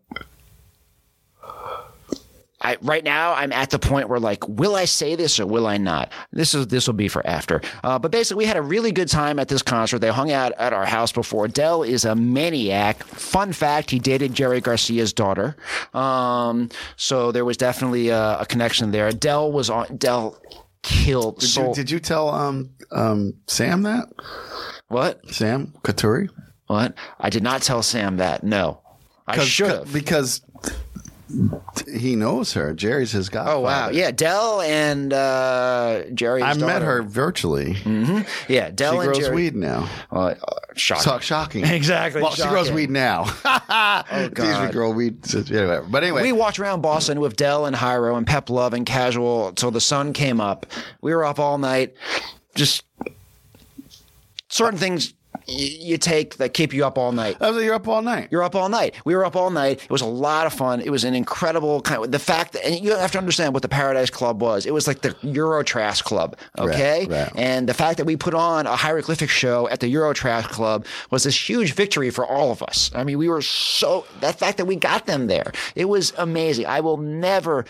I, right now I'm at the point where like, will I say this or will I not? This is this will be for after. Uh, but basically, we had a really good time at this concert. They hung out at our house before. Del is a maniac. Fun fact: he dated Jerry Garcia's daughter. Um, so there was definitely a, a connection there. Del was on. Del killed. Did, you, did you tell um um Sam that? what? Sam Katuri? What? I did not tell Sam that. No, I should have. because he knows her. Jerry's his guy. Oh wow, yeah, Del and uh, Jerry. I met her virtually. Yeah, Del She and grows Jerry. weed now. Uh, shocking. So, shocking. Exactly, Well, she grows weed now. oh, God. grow weed. Anyway, but anyway, We walked around Boston with Del and Hiero and Pep Love and Casual till the sun came up. We were up all night. Just certain things you take that keep you up all night. I was like, you're up all night. You're up all night. We were up all night. It was a lot of fun. It was an incredible kind of the fact that, and you have to understand what the Paradise Club was. It was like the Eurotrash Club, okay? right. And the fact that we put on a hieroglyphic show at the Eurotrash Club was this huge victory for all of us. I mean, we were so, that fact that we got them there, it was amazing. I will never,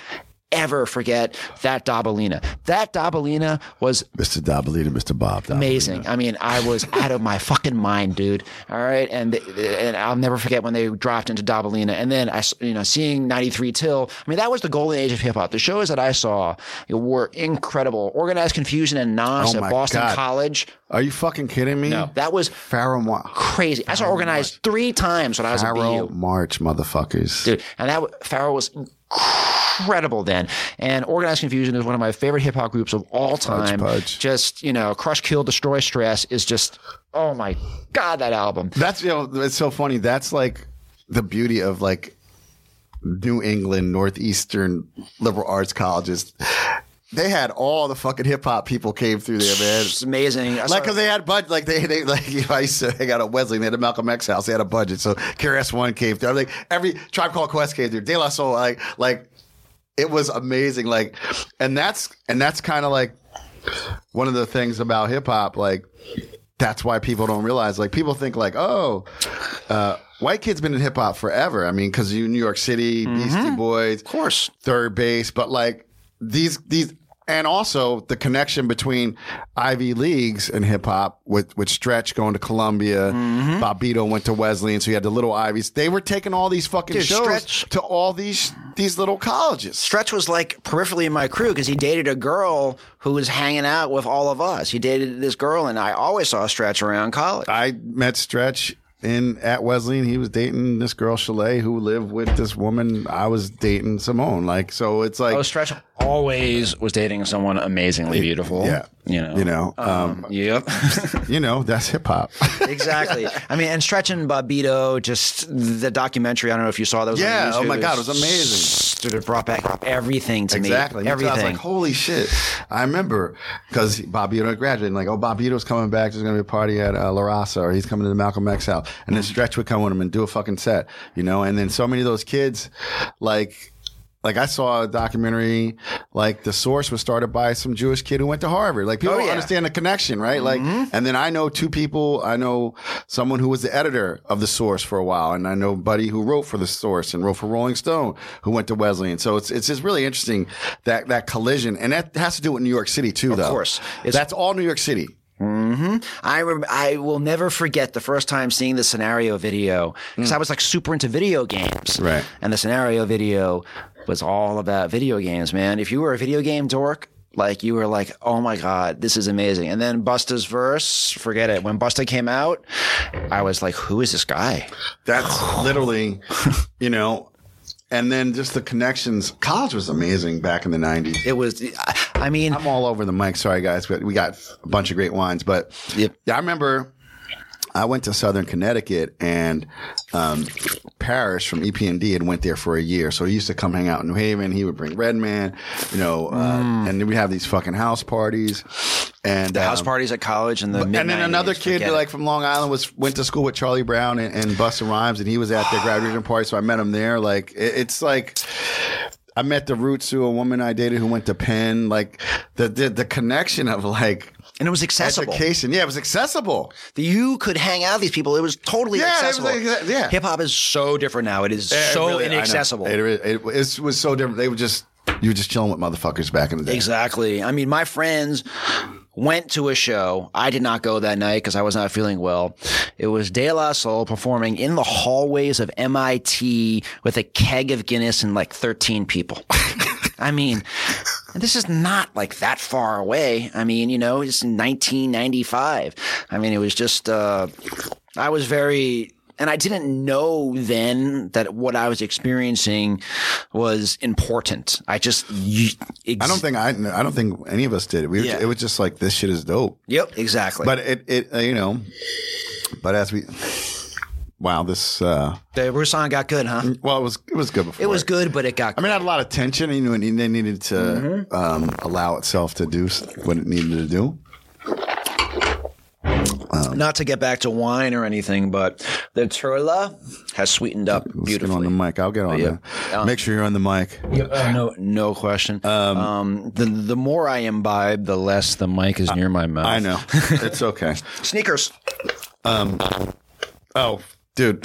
ever forget that Dabalina. That Dabalina was Mr. Dabalina, Mr. Bob. Dabalina. amazing. I mean, I was out of my fucking mind, dude. All right, and and I'll never forget when they dropped into Dabalina, and then I, you know, seeing '93 Till. I mean, that was the golden age of hip hop. The shows that I saw were incredible. Organized Confusion and Nas Oh at Boston God. College. Are you fucking kidding me? No, that was Pharoahe Monch. crazy. I saw organized three times when I was at Pharaoh BU. March, motherfuckers. dude. And that Pharaoh was incredible then. And Organized Confusion is one of my favorite hip hop groups of all time. Pudge. Just you know, Crush, Kill, Destroy, Stress is just oh my god, that album. That's you know, it's so funny. That's like the beauty of like New England, Northeastern liberal arts colleges. They had all the fucking hip hop people came through there, man. It's amazing. I Like, cause they had budget, like they, they, like, you know, I used to hang out at Wesley and they had a Malcolm X house. They had a budget. So KRS One came through. I'm like every Tribe Called Quest came through. De La Soul, like, like it was amazing. Like, and that's, and that's kind of like one of the things about hip hop. Like, that's why people don't realize, like, people think like, oh, uh, white kids been in hip hop forever. I mean, cause you, New York City, Beastie Boys, of course. Third Bass, but like these these and also the connection between Ivy Leagues and hip hop with with Stretch going to Columbia, Mm-hmm. Bobbito went to Wesleyan, so you had the little Ivies. They were taking all these fucking Dude, shows Stretch- to all these these little colleges. Stretch was like peripherally in my crew because he dated a girl who was hanging out with all of us. He dated this girl, and I always saw Stretch around college. I met Stretch in at Wesleyan. He was dating this girl Chalet who lived with this woman. I was dating Simone. Like so, it's like Oh, Stretch always was dating someone amazingly beautiful. yeah, You know. you know, um, Yep. you know, that's hip hop. exactly. I mean, and Stretch and Bobbito, just the documentary. I don't know if you saw those. Yeah, oh my God, it was amazing. Dude, it brought back everything to me. Exactly. me. I was Everything. like, holy shit. I remember because Bobbito graduated, like, oh, Bobbito's coming back. There's going to be a party at uh, La Raza or he's coming to the Malcolm X house. And then Stretch would come with him and do a fucking set, you know? And then so many of those kids, like, like I saw a documentary, like the source was started by some Jewish kid who went to Harvard. Like people Oh, don't yeah. understand the connection, right? Like, mm-hmm. and then I know two people. I know someone who was the editor of the source for a while, and I know Buddy who wrote for the source and wrote for Rolling Stone, who went to Wesleyan. So it's it's just really interesting that that collision, and that has to do with New York City too, though. Of course. It's- that's all New York City. Mm-hmm. I rem- I will never forget the first time seeing the scenario video because mm. I was like super into video games. Right. And the scenario video was all about video games, man. If you were a video game dork, like you were like, oh my god, this is amazing. And then Busta's verse, forget it. When Busta came out, I was like, who is this guy? That's literally, you know. And then just the connections. College was amazing back in the '90s. It was. I- mean, I'm all over the mic. Sorry, guys, but we got a bunch of great wines. But Yep. yeah, I remember I went to Southern Connecticut and um, Parrish from EPMD had went there for a year. So he used to come hang out in New Haven. He would bring Redman, you know, uh, Mm. and then we'd have these fucking house parties. And The house um, parties at college and the and then another kid like from Long Island was went to school with Charlie Brown and, and Busta Rhymes, and he was at their graduation party, so I met him there. Like it, it's like I met the roots to a woman I dated who went to Penn. Like the the, the connection of like and it was accessible. education, yeah, it was accessible. You could hang out with these people. It was totally Yeah, it was accessible. yeah. Hip hop is so different now. It is It so really- inaccessible. It, it, it, it was so different. They were just you were just chilling with motherfuckers back in the day. Exactly. I mean, my friends went to a show. I did not go that night because I was not feeling well. It was De La Soul performing in the hallways of MIT with a keg of Guinness and like 13 people. I mean, this is not like that far away. I mean, you know, it's 1995. I mean, it was just, uh, I was very, and I didn't know then that what I was experiencing was important. I just, I don't think I I don't think any of us did it. We Yeah. it was just like this shit is dope. Yep, exactly. But it it uh, you know, but as we wow this uh the Roussanne got good, huh? well it was it was good before. It was good, but it got. I mean, it had a lot of tension, you know, and they needed to Mm-hmm. um, allow itself to do what it needed to do. not to get back to wine or anything, but the Thörle has sweetened up get on the mic. I'll get on Yeah. there. Make sure you're on the mic. Uh, no, no question. Um, the the more I imbibe, the less the mic is near my mouth. I know it's okay. Sneakers. Oh, dude,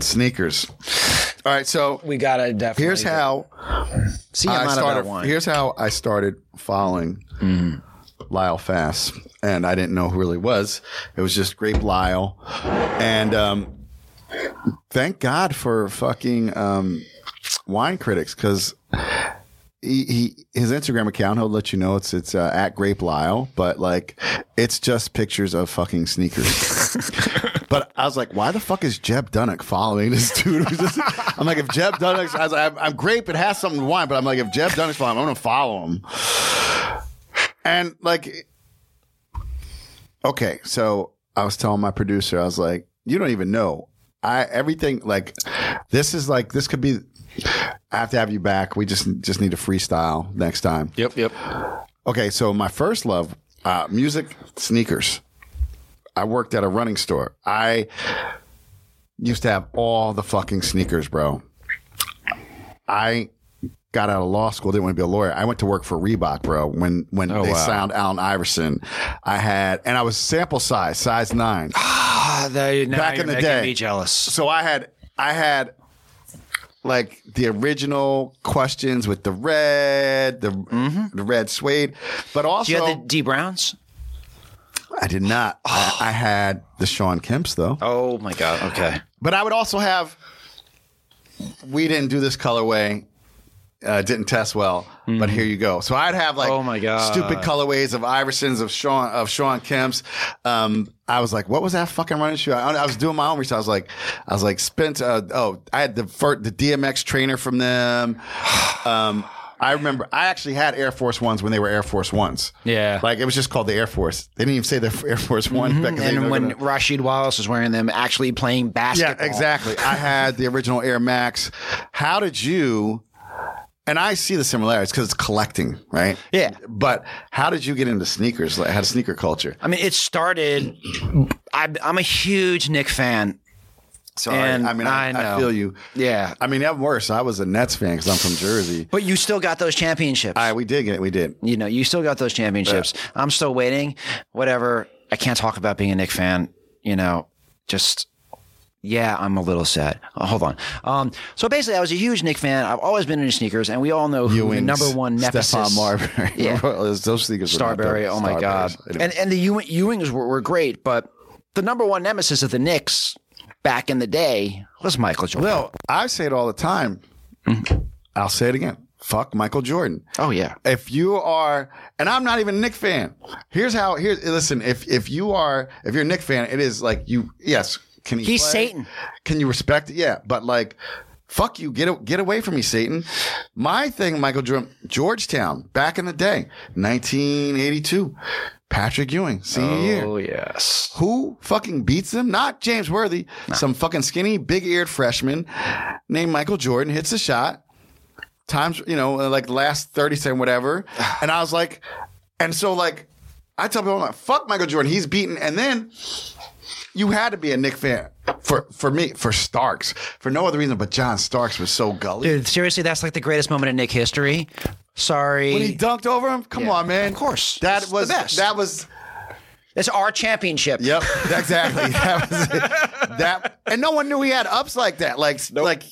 sneakers. All right, so We gotta definitely. here's how See, I'm I not started. about wine. Here's how I started following Lyle Fass, and I didn't know who really was. It was just Grape Lyle, and um, thank God for fucking um, wine critics because. He, he his Instagram account he'll let you know it's it's uh, at Grape Lyle, but like it's just pictures of fucking sneakers. but I was like, why the fuck is Jeb Dunnuck following this dude? just- I'm like, if Jeb Dunnuck's, I was like, I'm, I'm Grape, it has something to wine, but I'm like, if Jeb Dunnuck's following, I'm gonna follow him. And like, okay, so I was telling my producer, I was like, you don't even know. I everything like this is like this could be. I have to have you back. We just just need to freestyle next time. Yep, yep. Okay, so my first love, uh, music, sneakers. I worked at a running store. I used to have all the fucking sneakers, bro. I got out of law school, didn't want to be a lawyer. I went to work for Reebok, bro. When when they wow. signed Allen Iverson, I had and I was sample size, size nine. Ah, they, now Back in the day. me jealous. So I had I had like the original questions with the red, the the red suede, but also Do you have the D Browns? I did not. I, I had the Sean Kemps though, Oh my god. Okay. but I would also have. We didn't do this colorway. Uh, didn't test well, but here you go. So I'd have like Oh, my God. stupid colorways of Iversons of Sean of Sean Kemp's. Um, I was like, what was that fucking running shoe? I, I was doing my own research. I was like, I was like, Spence. Uh, oh, I had the fir- the DMX trainer from them. Um, I remember I actually had Air Force Ones when they were Air Force Ones. Yeah. like it was just called the Air Force. They didn't even say the Air Force One mm-hmm. back then. And when Rasheed Wallace was wearing them, actually playing basketball. Yeah, exactly. I had the original Air Max. How did you? And I see the similarities because it's collecting, right? Yeah. But how did you get into sneakers? Like, how did sneaker culture? I mean, it started. I, I'm a huge Knick fan. So And I, I mean, I, I. I feel you. Yeah. I mean, even worse. I was a Nets fan because I'm from Jersey. But you still got those championships. I we did get it. We did. you know, you still got those championships. I'm still waiting. Whatever. I can't talk about being a Knick fan. You know, just yeah, I'm a little sad. Uh, hold on. Um, so basically, I was a huge Knick fan. I've always been into sneakers, and we all know who the number one nemesis. Stephon Marbury. Yeah. those sneakers. Starbury. Oh my god. Starburys. And and the Ewing, Ewings were, were great, but the number one nemesis of the Knicks back in the day was Michael Jordan. Well, I say it all the time. Mm. I'll say it again. Fuck Michael Jordan. oh yeah. if you are and i'm not even a Knick fan here's how here's listen if if you are if you're a Knick fan it is like you yes can he He's play? Satan. can you respect it yeah but like fuck you get get away from me satan my thing michael jordan georgetown back in the day 1982 Patrick Ewing, senior year. Oh yes. Who fucking beats him? Not James Worthy. Some fucking skinny, big eared freshman named Michael Jordan hits a shot. Times, you know, uh, like the last 30 second, whatever. And I was like, and so like, I tell people, I'm like, fuck Michael Jordan. He's beaten. And then you had to be a Knick fan for, for me, for Starks, for no other reason but John Starks was so gully. Dude, seriously, that's like the greatest moment in Knick history. Sorry. When he dunked over him, come Yeah, on, man. of course. That It's the was best. that was it's our championship. Yep, exactly. that was it. That and no one knew he had ups like that. Like like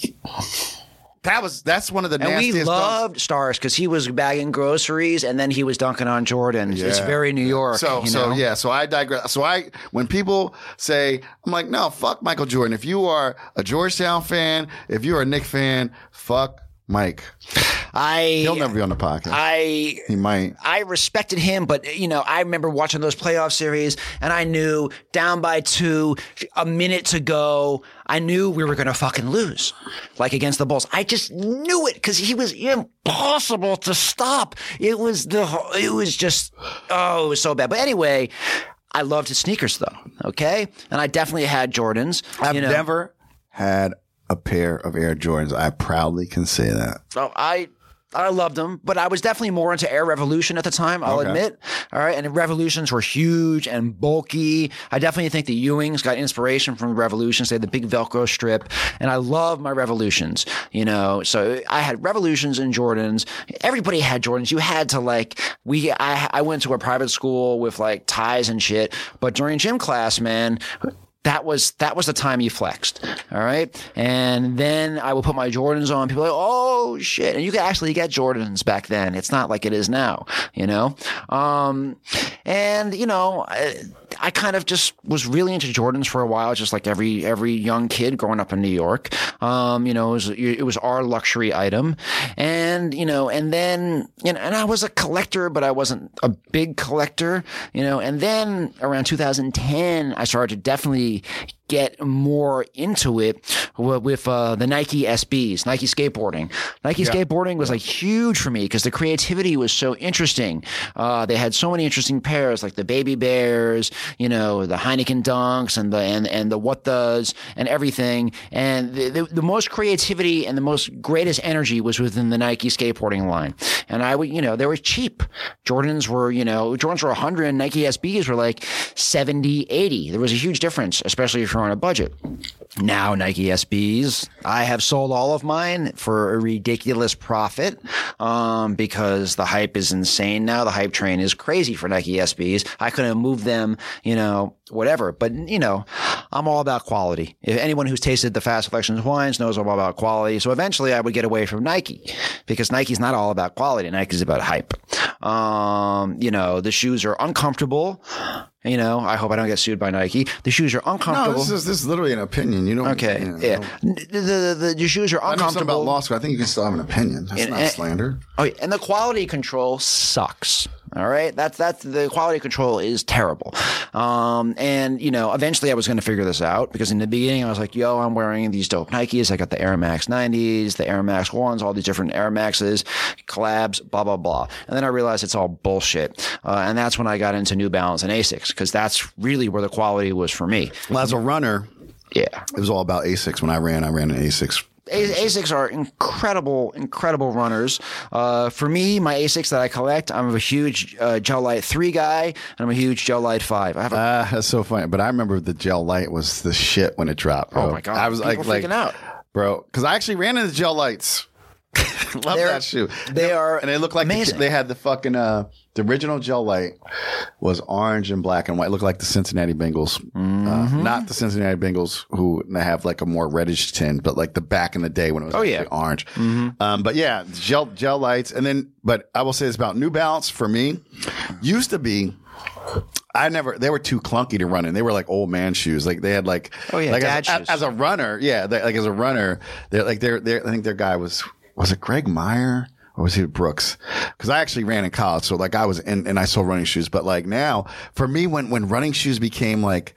that was that's one of the And we nastiest. dunks. loved Stars because he was bagging groceries and then he was dunking on Jordan. It's very New York. So so know? yeah. So I digress. So I when people say I'm like no fuck Michael Jordan. If you are a Georgetown fan, if you're a Knick fan, fuck Mike. I He'll never be on the podcast. I he might. I respected him, but you know, I remember watching those playoff series and I knew down by two, a minute to go, I knew we were going to fucking lose, like against the Bulls. I just knew it because he was impossible to stop. It was the, it was just, oh, it was so bad. But anyway, I loved his sneakers though. Okay. And I definitely had Jordans. I've you know. never had a pair of Air Jordans. I proudly can say that. So I I loved them, but I was definitely more into Air Revolution at the time. I'll Okay. admit. All right, and Revolutions were huge and bulky. I definitely think the Ewings got inspiration from Revolutions. They had the big Velcro strip, and I love my Revolutions. You know, so I had Revolutions and Jordans. Everybody had Jordans. You had to like we. I I went to a private school with like ties and shit, but during gym class, man that was that was the time you flexed. All right. And then I would put my Jordans on. People like, oh shit. And you could actually get Jordans back then. It's not like it is now, you know? Um, and you know, I, I kind of just was really into Jordans for a while, just like every every young kid growing up in New York. Um, you know, it was it was our luxury item, and you know, and then you know, and I was a collector, but I wasn't a big collector, you know. And then around 2010, I started to definitely get more into it with uh, the Nike SBs, Nike skateboarding. Nike skateboarding was like huge for me because the creativity was so interesting. Uh, they had so many interesting pairs, like the Baby Bears, you know, the Heineken Dunks, and the and and the What Does, and everything. And the, the, the most creativity and the most greatest energy was within the Nike skateboarding line. And I would, you know, they were cheap. Jordans were, you know, Jordans were 100, Nike SBs were like 70, 80. There was a huge difference, especially if you're on a budget. Now Nike SBs, I have sold all of mine for a ridiculous profit um, because the hype is insane now. The hype train is crazy for Nike SBs. I couldn't moved them, you know, whatever. But you know, I'm all about quality. If anyone who's tasted the Fass Selections wines knows I'm all about quality. So eventually, I would get away from Nike because Nike's not all about quality. Nike's about hype. Um, you know, the shoes are uncomfortable. You know, I hope I don't get sued by Nike. The shoes are uncomfortable. No, uncomfortable. this is this is literally an opinion. You don't. Okay. you know, Yeah. The, the, the, the shoes are I know about uncomfortable. law school. I think you can still have an opinion. That's And- not and- slander. Oh, yeah, and the quality control sucks. All right, that's that's the quality control is terrible. Um, and you know, eventually I was going to figure this out because in the beginning I was like, "Yo, I'm wearing these dope Nikes. I got the Air Max 90s, the Air Max ones, all these different Air Maxes, collabs, blah blah blah." And then I realized it's all bullshit. Uh, and that's when I got into New Balance and Asics because that's really where the quality was for me. Well, as a runner, Yeah. it was all about Asics. When I ran, I ran an Asics. Asics are incredible, incredible runners. Uh, for me, my Asics that I collect, I'm a huge uh, Gel Lyte 3 guy, and I'm a huge Gel Lyte 5. I have a, Ah, that's so funny. But I remember the gel lyte was the shit when it dropped. Bro. Oh my God. I was People like, like, freaking out. bro, because I actually ran into gel lytes. Love They're- that shoe. they are and they look like the, they had the fucking uh the original gel lyte was orange and black and white. Looked like the Cincinnati Bengals, Mm-hmm. uh, not the Cincinnati Bengals who have like a more reddish tint, but like the back in the day when it was Oh, yeah. orange. Um, but yeah, gel gel lytes, and then but I will say this about New Balance for me used to be. I never. They were too clunky to run in. They were like old man shoes. Like they had like. Oh, yeah, like as, shoes. as a runner, yeah. They, like as a runner, they're like they're, they're I think their guy was was it Greg Meyer was he Brooks? Because I actually ran in college, so like I was in and I sold running shoes. But like now, for me, when when running shoes became like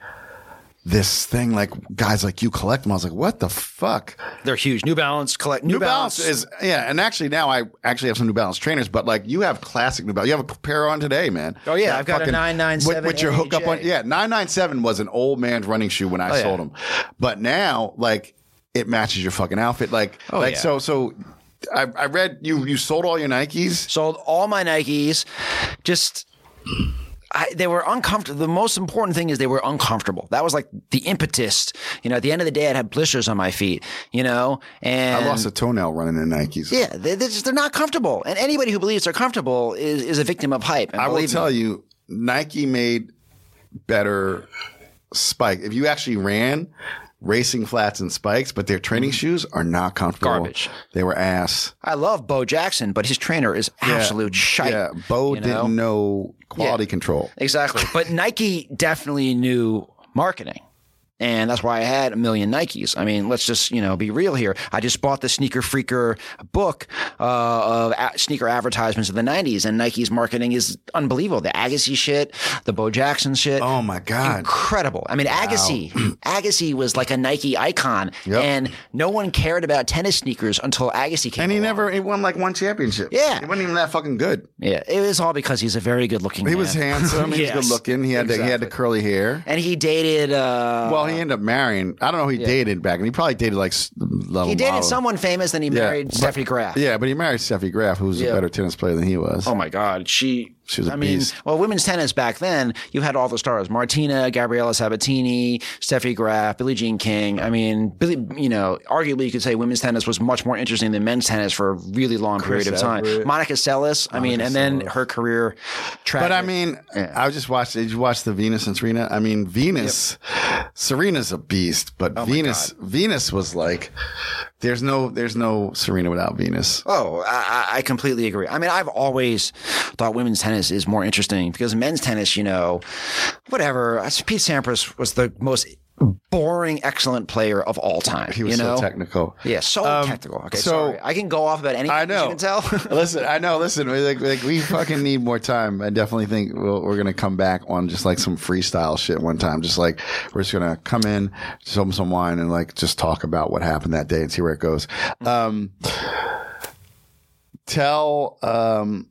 this thing like guys like you collect them. I was like, what the fuck? They're huge. New Balance collect New, New Balance is yeah, and actually now I actually have some New Balance trainers, but like you have classic New Balance. You have a pair on today, man. Oh, yeah, That I've got a 997 with, with your hookup on. Yeah, nine nine seven was an old man's running shoe when I Oh, yeah. sold them, but now like it matches your fucking outfit. Like Oh, like yeah. so so. I, I read you you sold all your Nikes. sold all my Nikes. Just I, they were uncomfortable. The most important thing is they were uncomfortable. That was like the impetus. You know, at the end of the day, I'd have blisters on my feet. You know, and I lost a toenail running in Nikes. yeah, they, they're, just, they're not comfortable. And anybody who believes they're comfortable is, is a victim of hype. And I will believe me. tell you, Nike made better spike. If you actually ran racing flats and spikes, but their training shoes are not comfortable. Mm-hmm. Garbage. They were ass. I love Bo Jackson, but his trainer is absolute shite. Yeah, Bo you know? didn't know quality Yeah. control. Exactly. But Nike definitely knew marketing. And that's why I had a million Nikes. I mean, let's just, you know, be real here. I just bought the Sneaker Freaker book uh, of a- sneaker advertisements of the 90s, and Nike's marketing is unbelievable. The Agassi shit, the Bo Jackson shit. Oh my god. Incredible. I mean, Agassi, Agassi was like a Nike icon, Yep. and no one cared about tennis sneakers until Agassi came And he along. never he won like one championship. Yeah. He wasn't even that fucking good. Yeah, it was all because he's a very good looking He was handsome, he was good looking, he had the, he had the curly hair. And he dated, uh, Well, he uh, ended up marrying. I don't know who he dated back, and he probably dated like s- level He dated model. someone famous, then he married but- Steffi Graf. Yeah, but he married Steffi Graf, who's Yeah. a better tennis player than he was. Oh my God, she. She was a I mean, beast. well, women's tennis back then, you had all the stars: Martina, Gabriela Sabatini, Steffi Graf, Billie Jean King. I mean, Billy. You know, arguably, you could say women's tennis was much more interesting than men's tennis for a really long period of time. Evert. Monica Seles. I mean, and then her career. Tragic. But I mean, I just watched. Did you watch the Venus and Serena? I mean, Venus, Serena's a beast, but oh Venus, Venus was like, there's no, there's no Serena without Venus. Oh, I, I I completely agree. I mean, I've always thought women's tennis is more interesting because men's tennis, you know, whatever. uh, Pete Sampras was the most boring, excellent player of all time. He was you know? so technical. Yeah, so Um, technical. Okay, so- sorry. I can go off about anything. I know. You can tell. listen, I know. Listen, we- like, like we fucking need more time. I definitely think we'll, we're gonna come back on just like some freestyle shit one time. Just like we're just gonna come in, open some wine, and like just talk about what happened that day and see where it goes. Um, tell, um,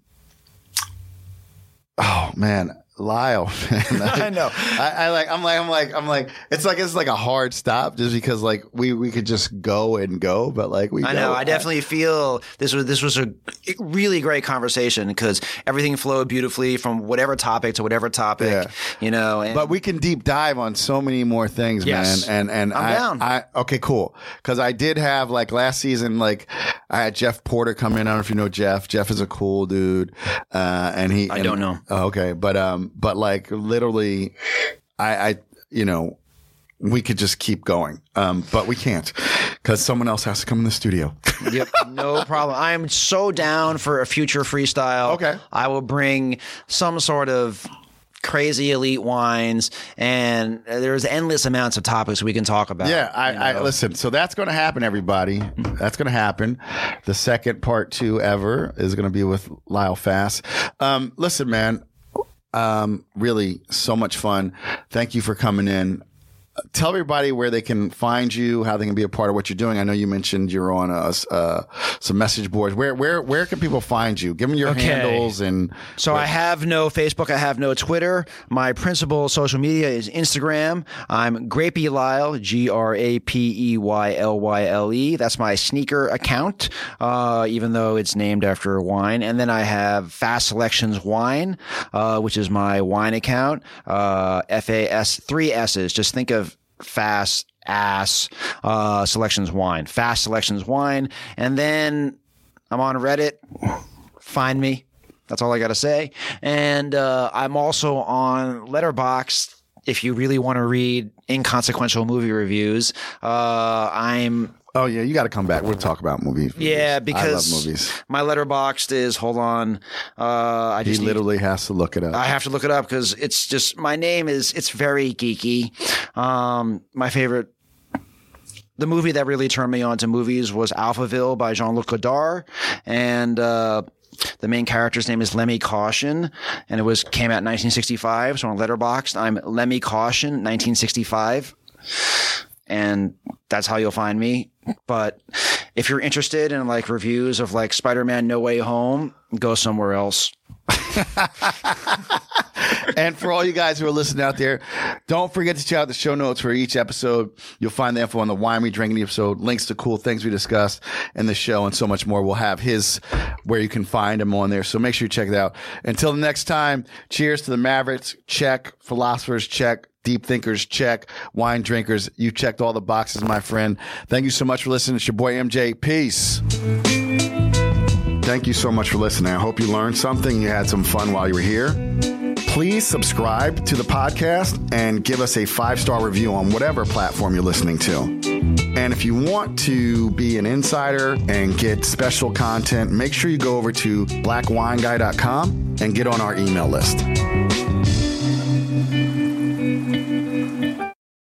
oh man. Lyle, man. I know. I, I like. I'm like. I'm like. I'm like. It's like it's like a hard stop, just because like we we could just go and go, but like we. I know. I definitely feel this was this was a really great conversation because everything flowed beautifully from whatever topic to whatever topic. Yeah. You know, and But we can deep dive on so many more things, Yes. man. And and I'm I, down. I okay, cool. Because I did have like last season, like I had Jeff Porter come in. I don't know if you know Jeff. Jeff is a cool dude, uh, and he. I and- don't know. Oh, okay, but um, but like literally, I, I you know. We could just keep going, um, but we can't because someone else has to come in the studio. Yep, no problem. I'm so down for a future freestyle. Okay. I will bring some sort of crazy elite wines, and there's endless amounts of topics we can talk about. Yeah, I, you I listen. So that's going to happen, everybody. That's going to happen. The second part two ever is going to be with Lyle Fass. Um, listen, man. Um, really, so much fun. Thank you for coming in. Uh, Tell everybody where they can find you, how they can be a part of what you're doing. I know you mentioned you're on a, uh, some message boards. Where where where can people find you? Give them your Okay. handles and So I have no Facebook. I have no Twitter. My principal social media is Instagram. I'm Grapey Lyle, G R A P E Y L Y L E. That's my sneaker account, uh, even though it's named after wine. And then I have Fass Selections Wine, uh, which is my wine account. Uh, F A S three S's. Just think of Fast Ass uh, Selections Wine. Fass Selections Wine, and then I'm on Reddit find me. That's all I got to say. And uh, I'm also on Letterboxd. If you really want to read inconsequential movie reviews, uh, I'm oh yeah, you got to come back. We'll talk about movies. yeah because I love movies. my Letterboxd is hold on. Uh, I He just need- literally has to look it up. I have to look it up because it's just my name is it's very geeky. Um, my favorite. The movie that really turned me on to movies was Alphaville by Jean Luc Godard, and uh, the main character's name is Lemmy Caution, and it was came out in 1965. So on Letterboxd, I'm Lemmy Caution, 1965. and that's how you'll find me. But if you're interested in like reviews of like Spider-Man No Way Home, go somewhere else. and for all you guys who are listening out there, don't forget to check out the show notes for each episode. You'll find the info on the wine we drinking episode, links to cool things we discussed in the show, and so much more. We'll have his where you can find him on there. So make sure you check it out. Until the next time, cheers to the Mavericks. Check. Philosophers. Check. Deep thinkers, check. Wine drinkers, you checked all the boxes, my friend. Thank you so much for listening. It's your boy MJ. Peace. Thank you so much for listening. I hope you learned something. You had some fun while you were here. Please subscribe to the podcast and give us a five star review on whatever platform you're listening to. And if you want to be an insider and get special content, make sure you go over to blackwineguy.com and get on our email list.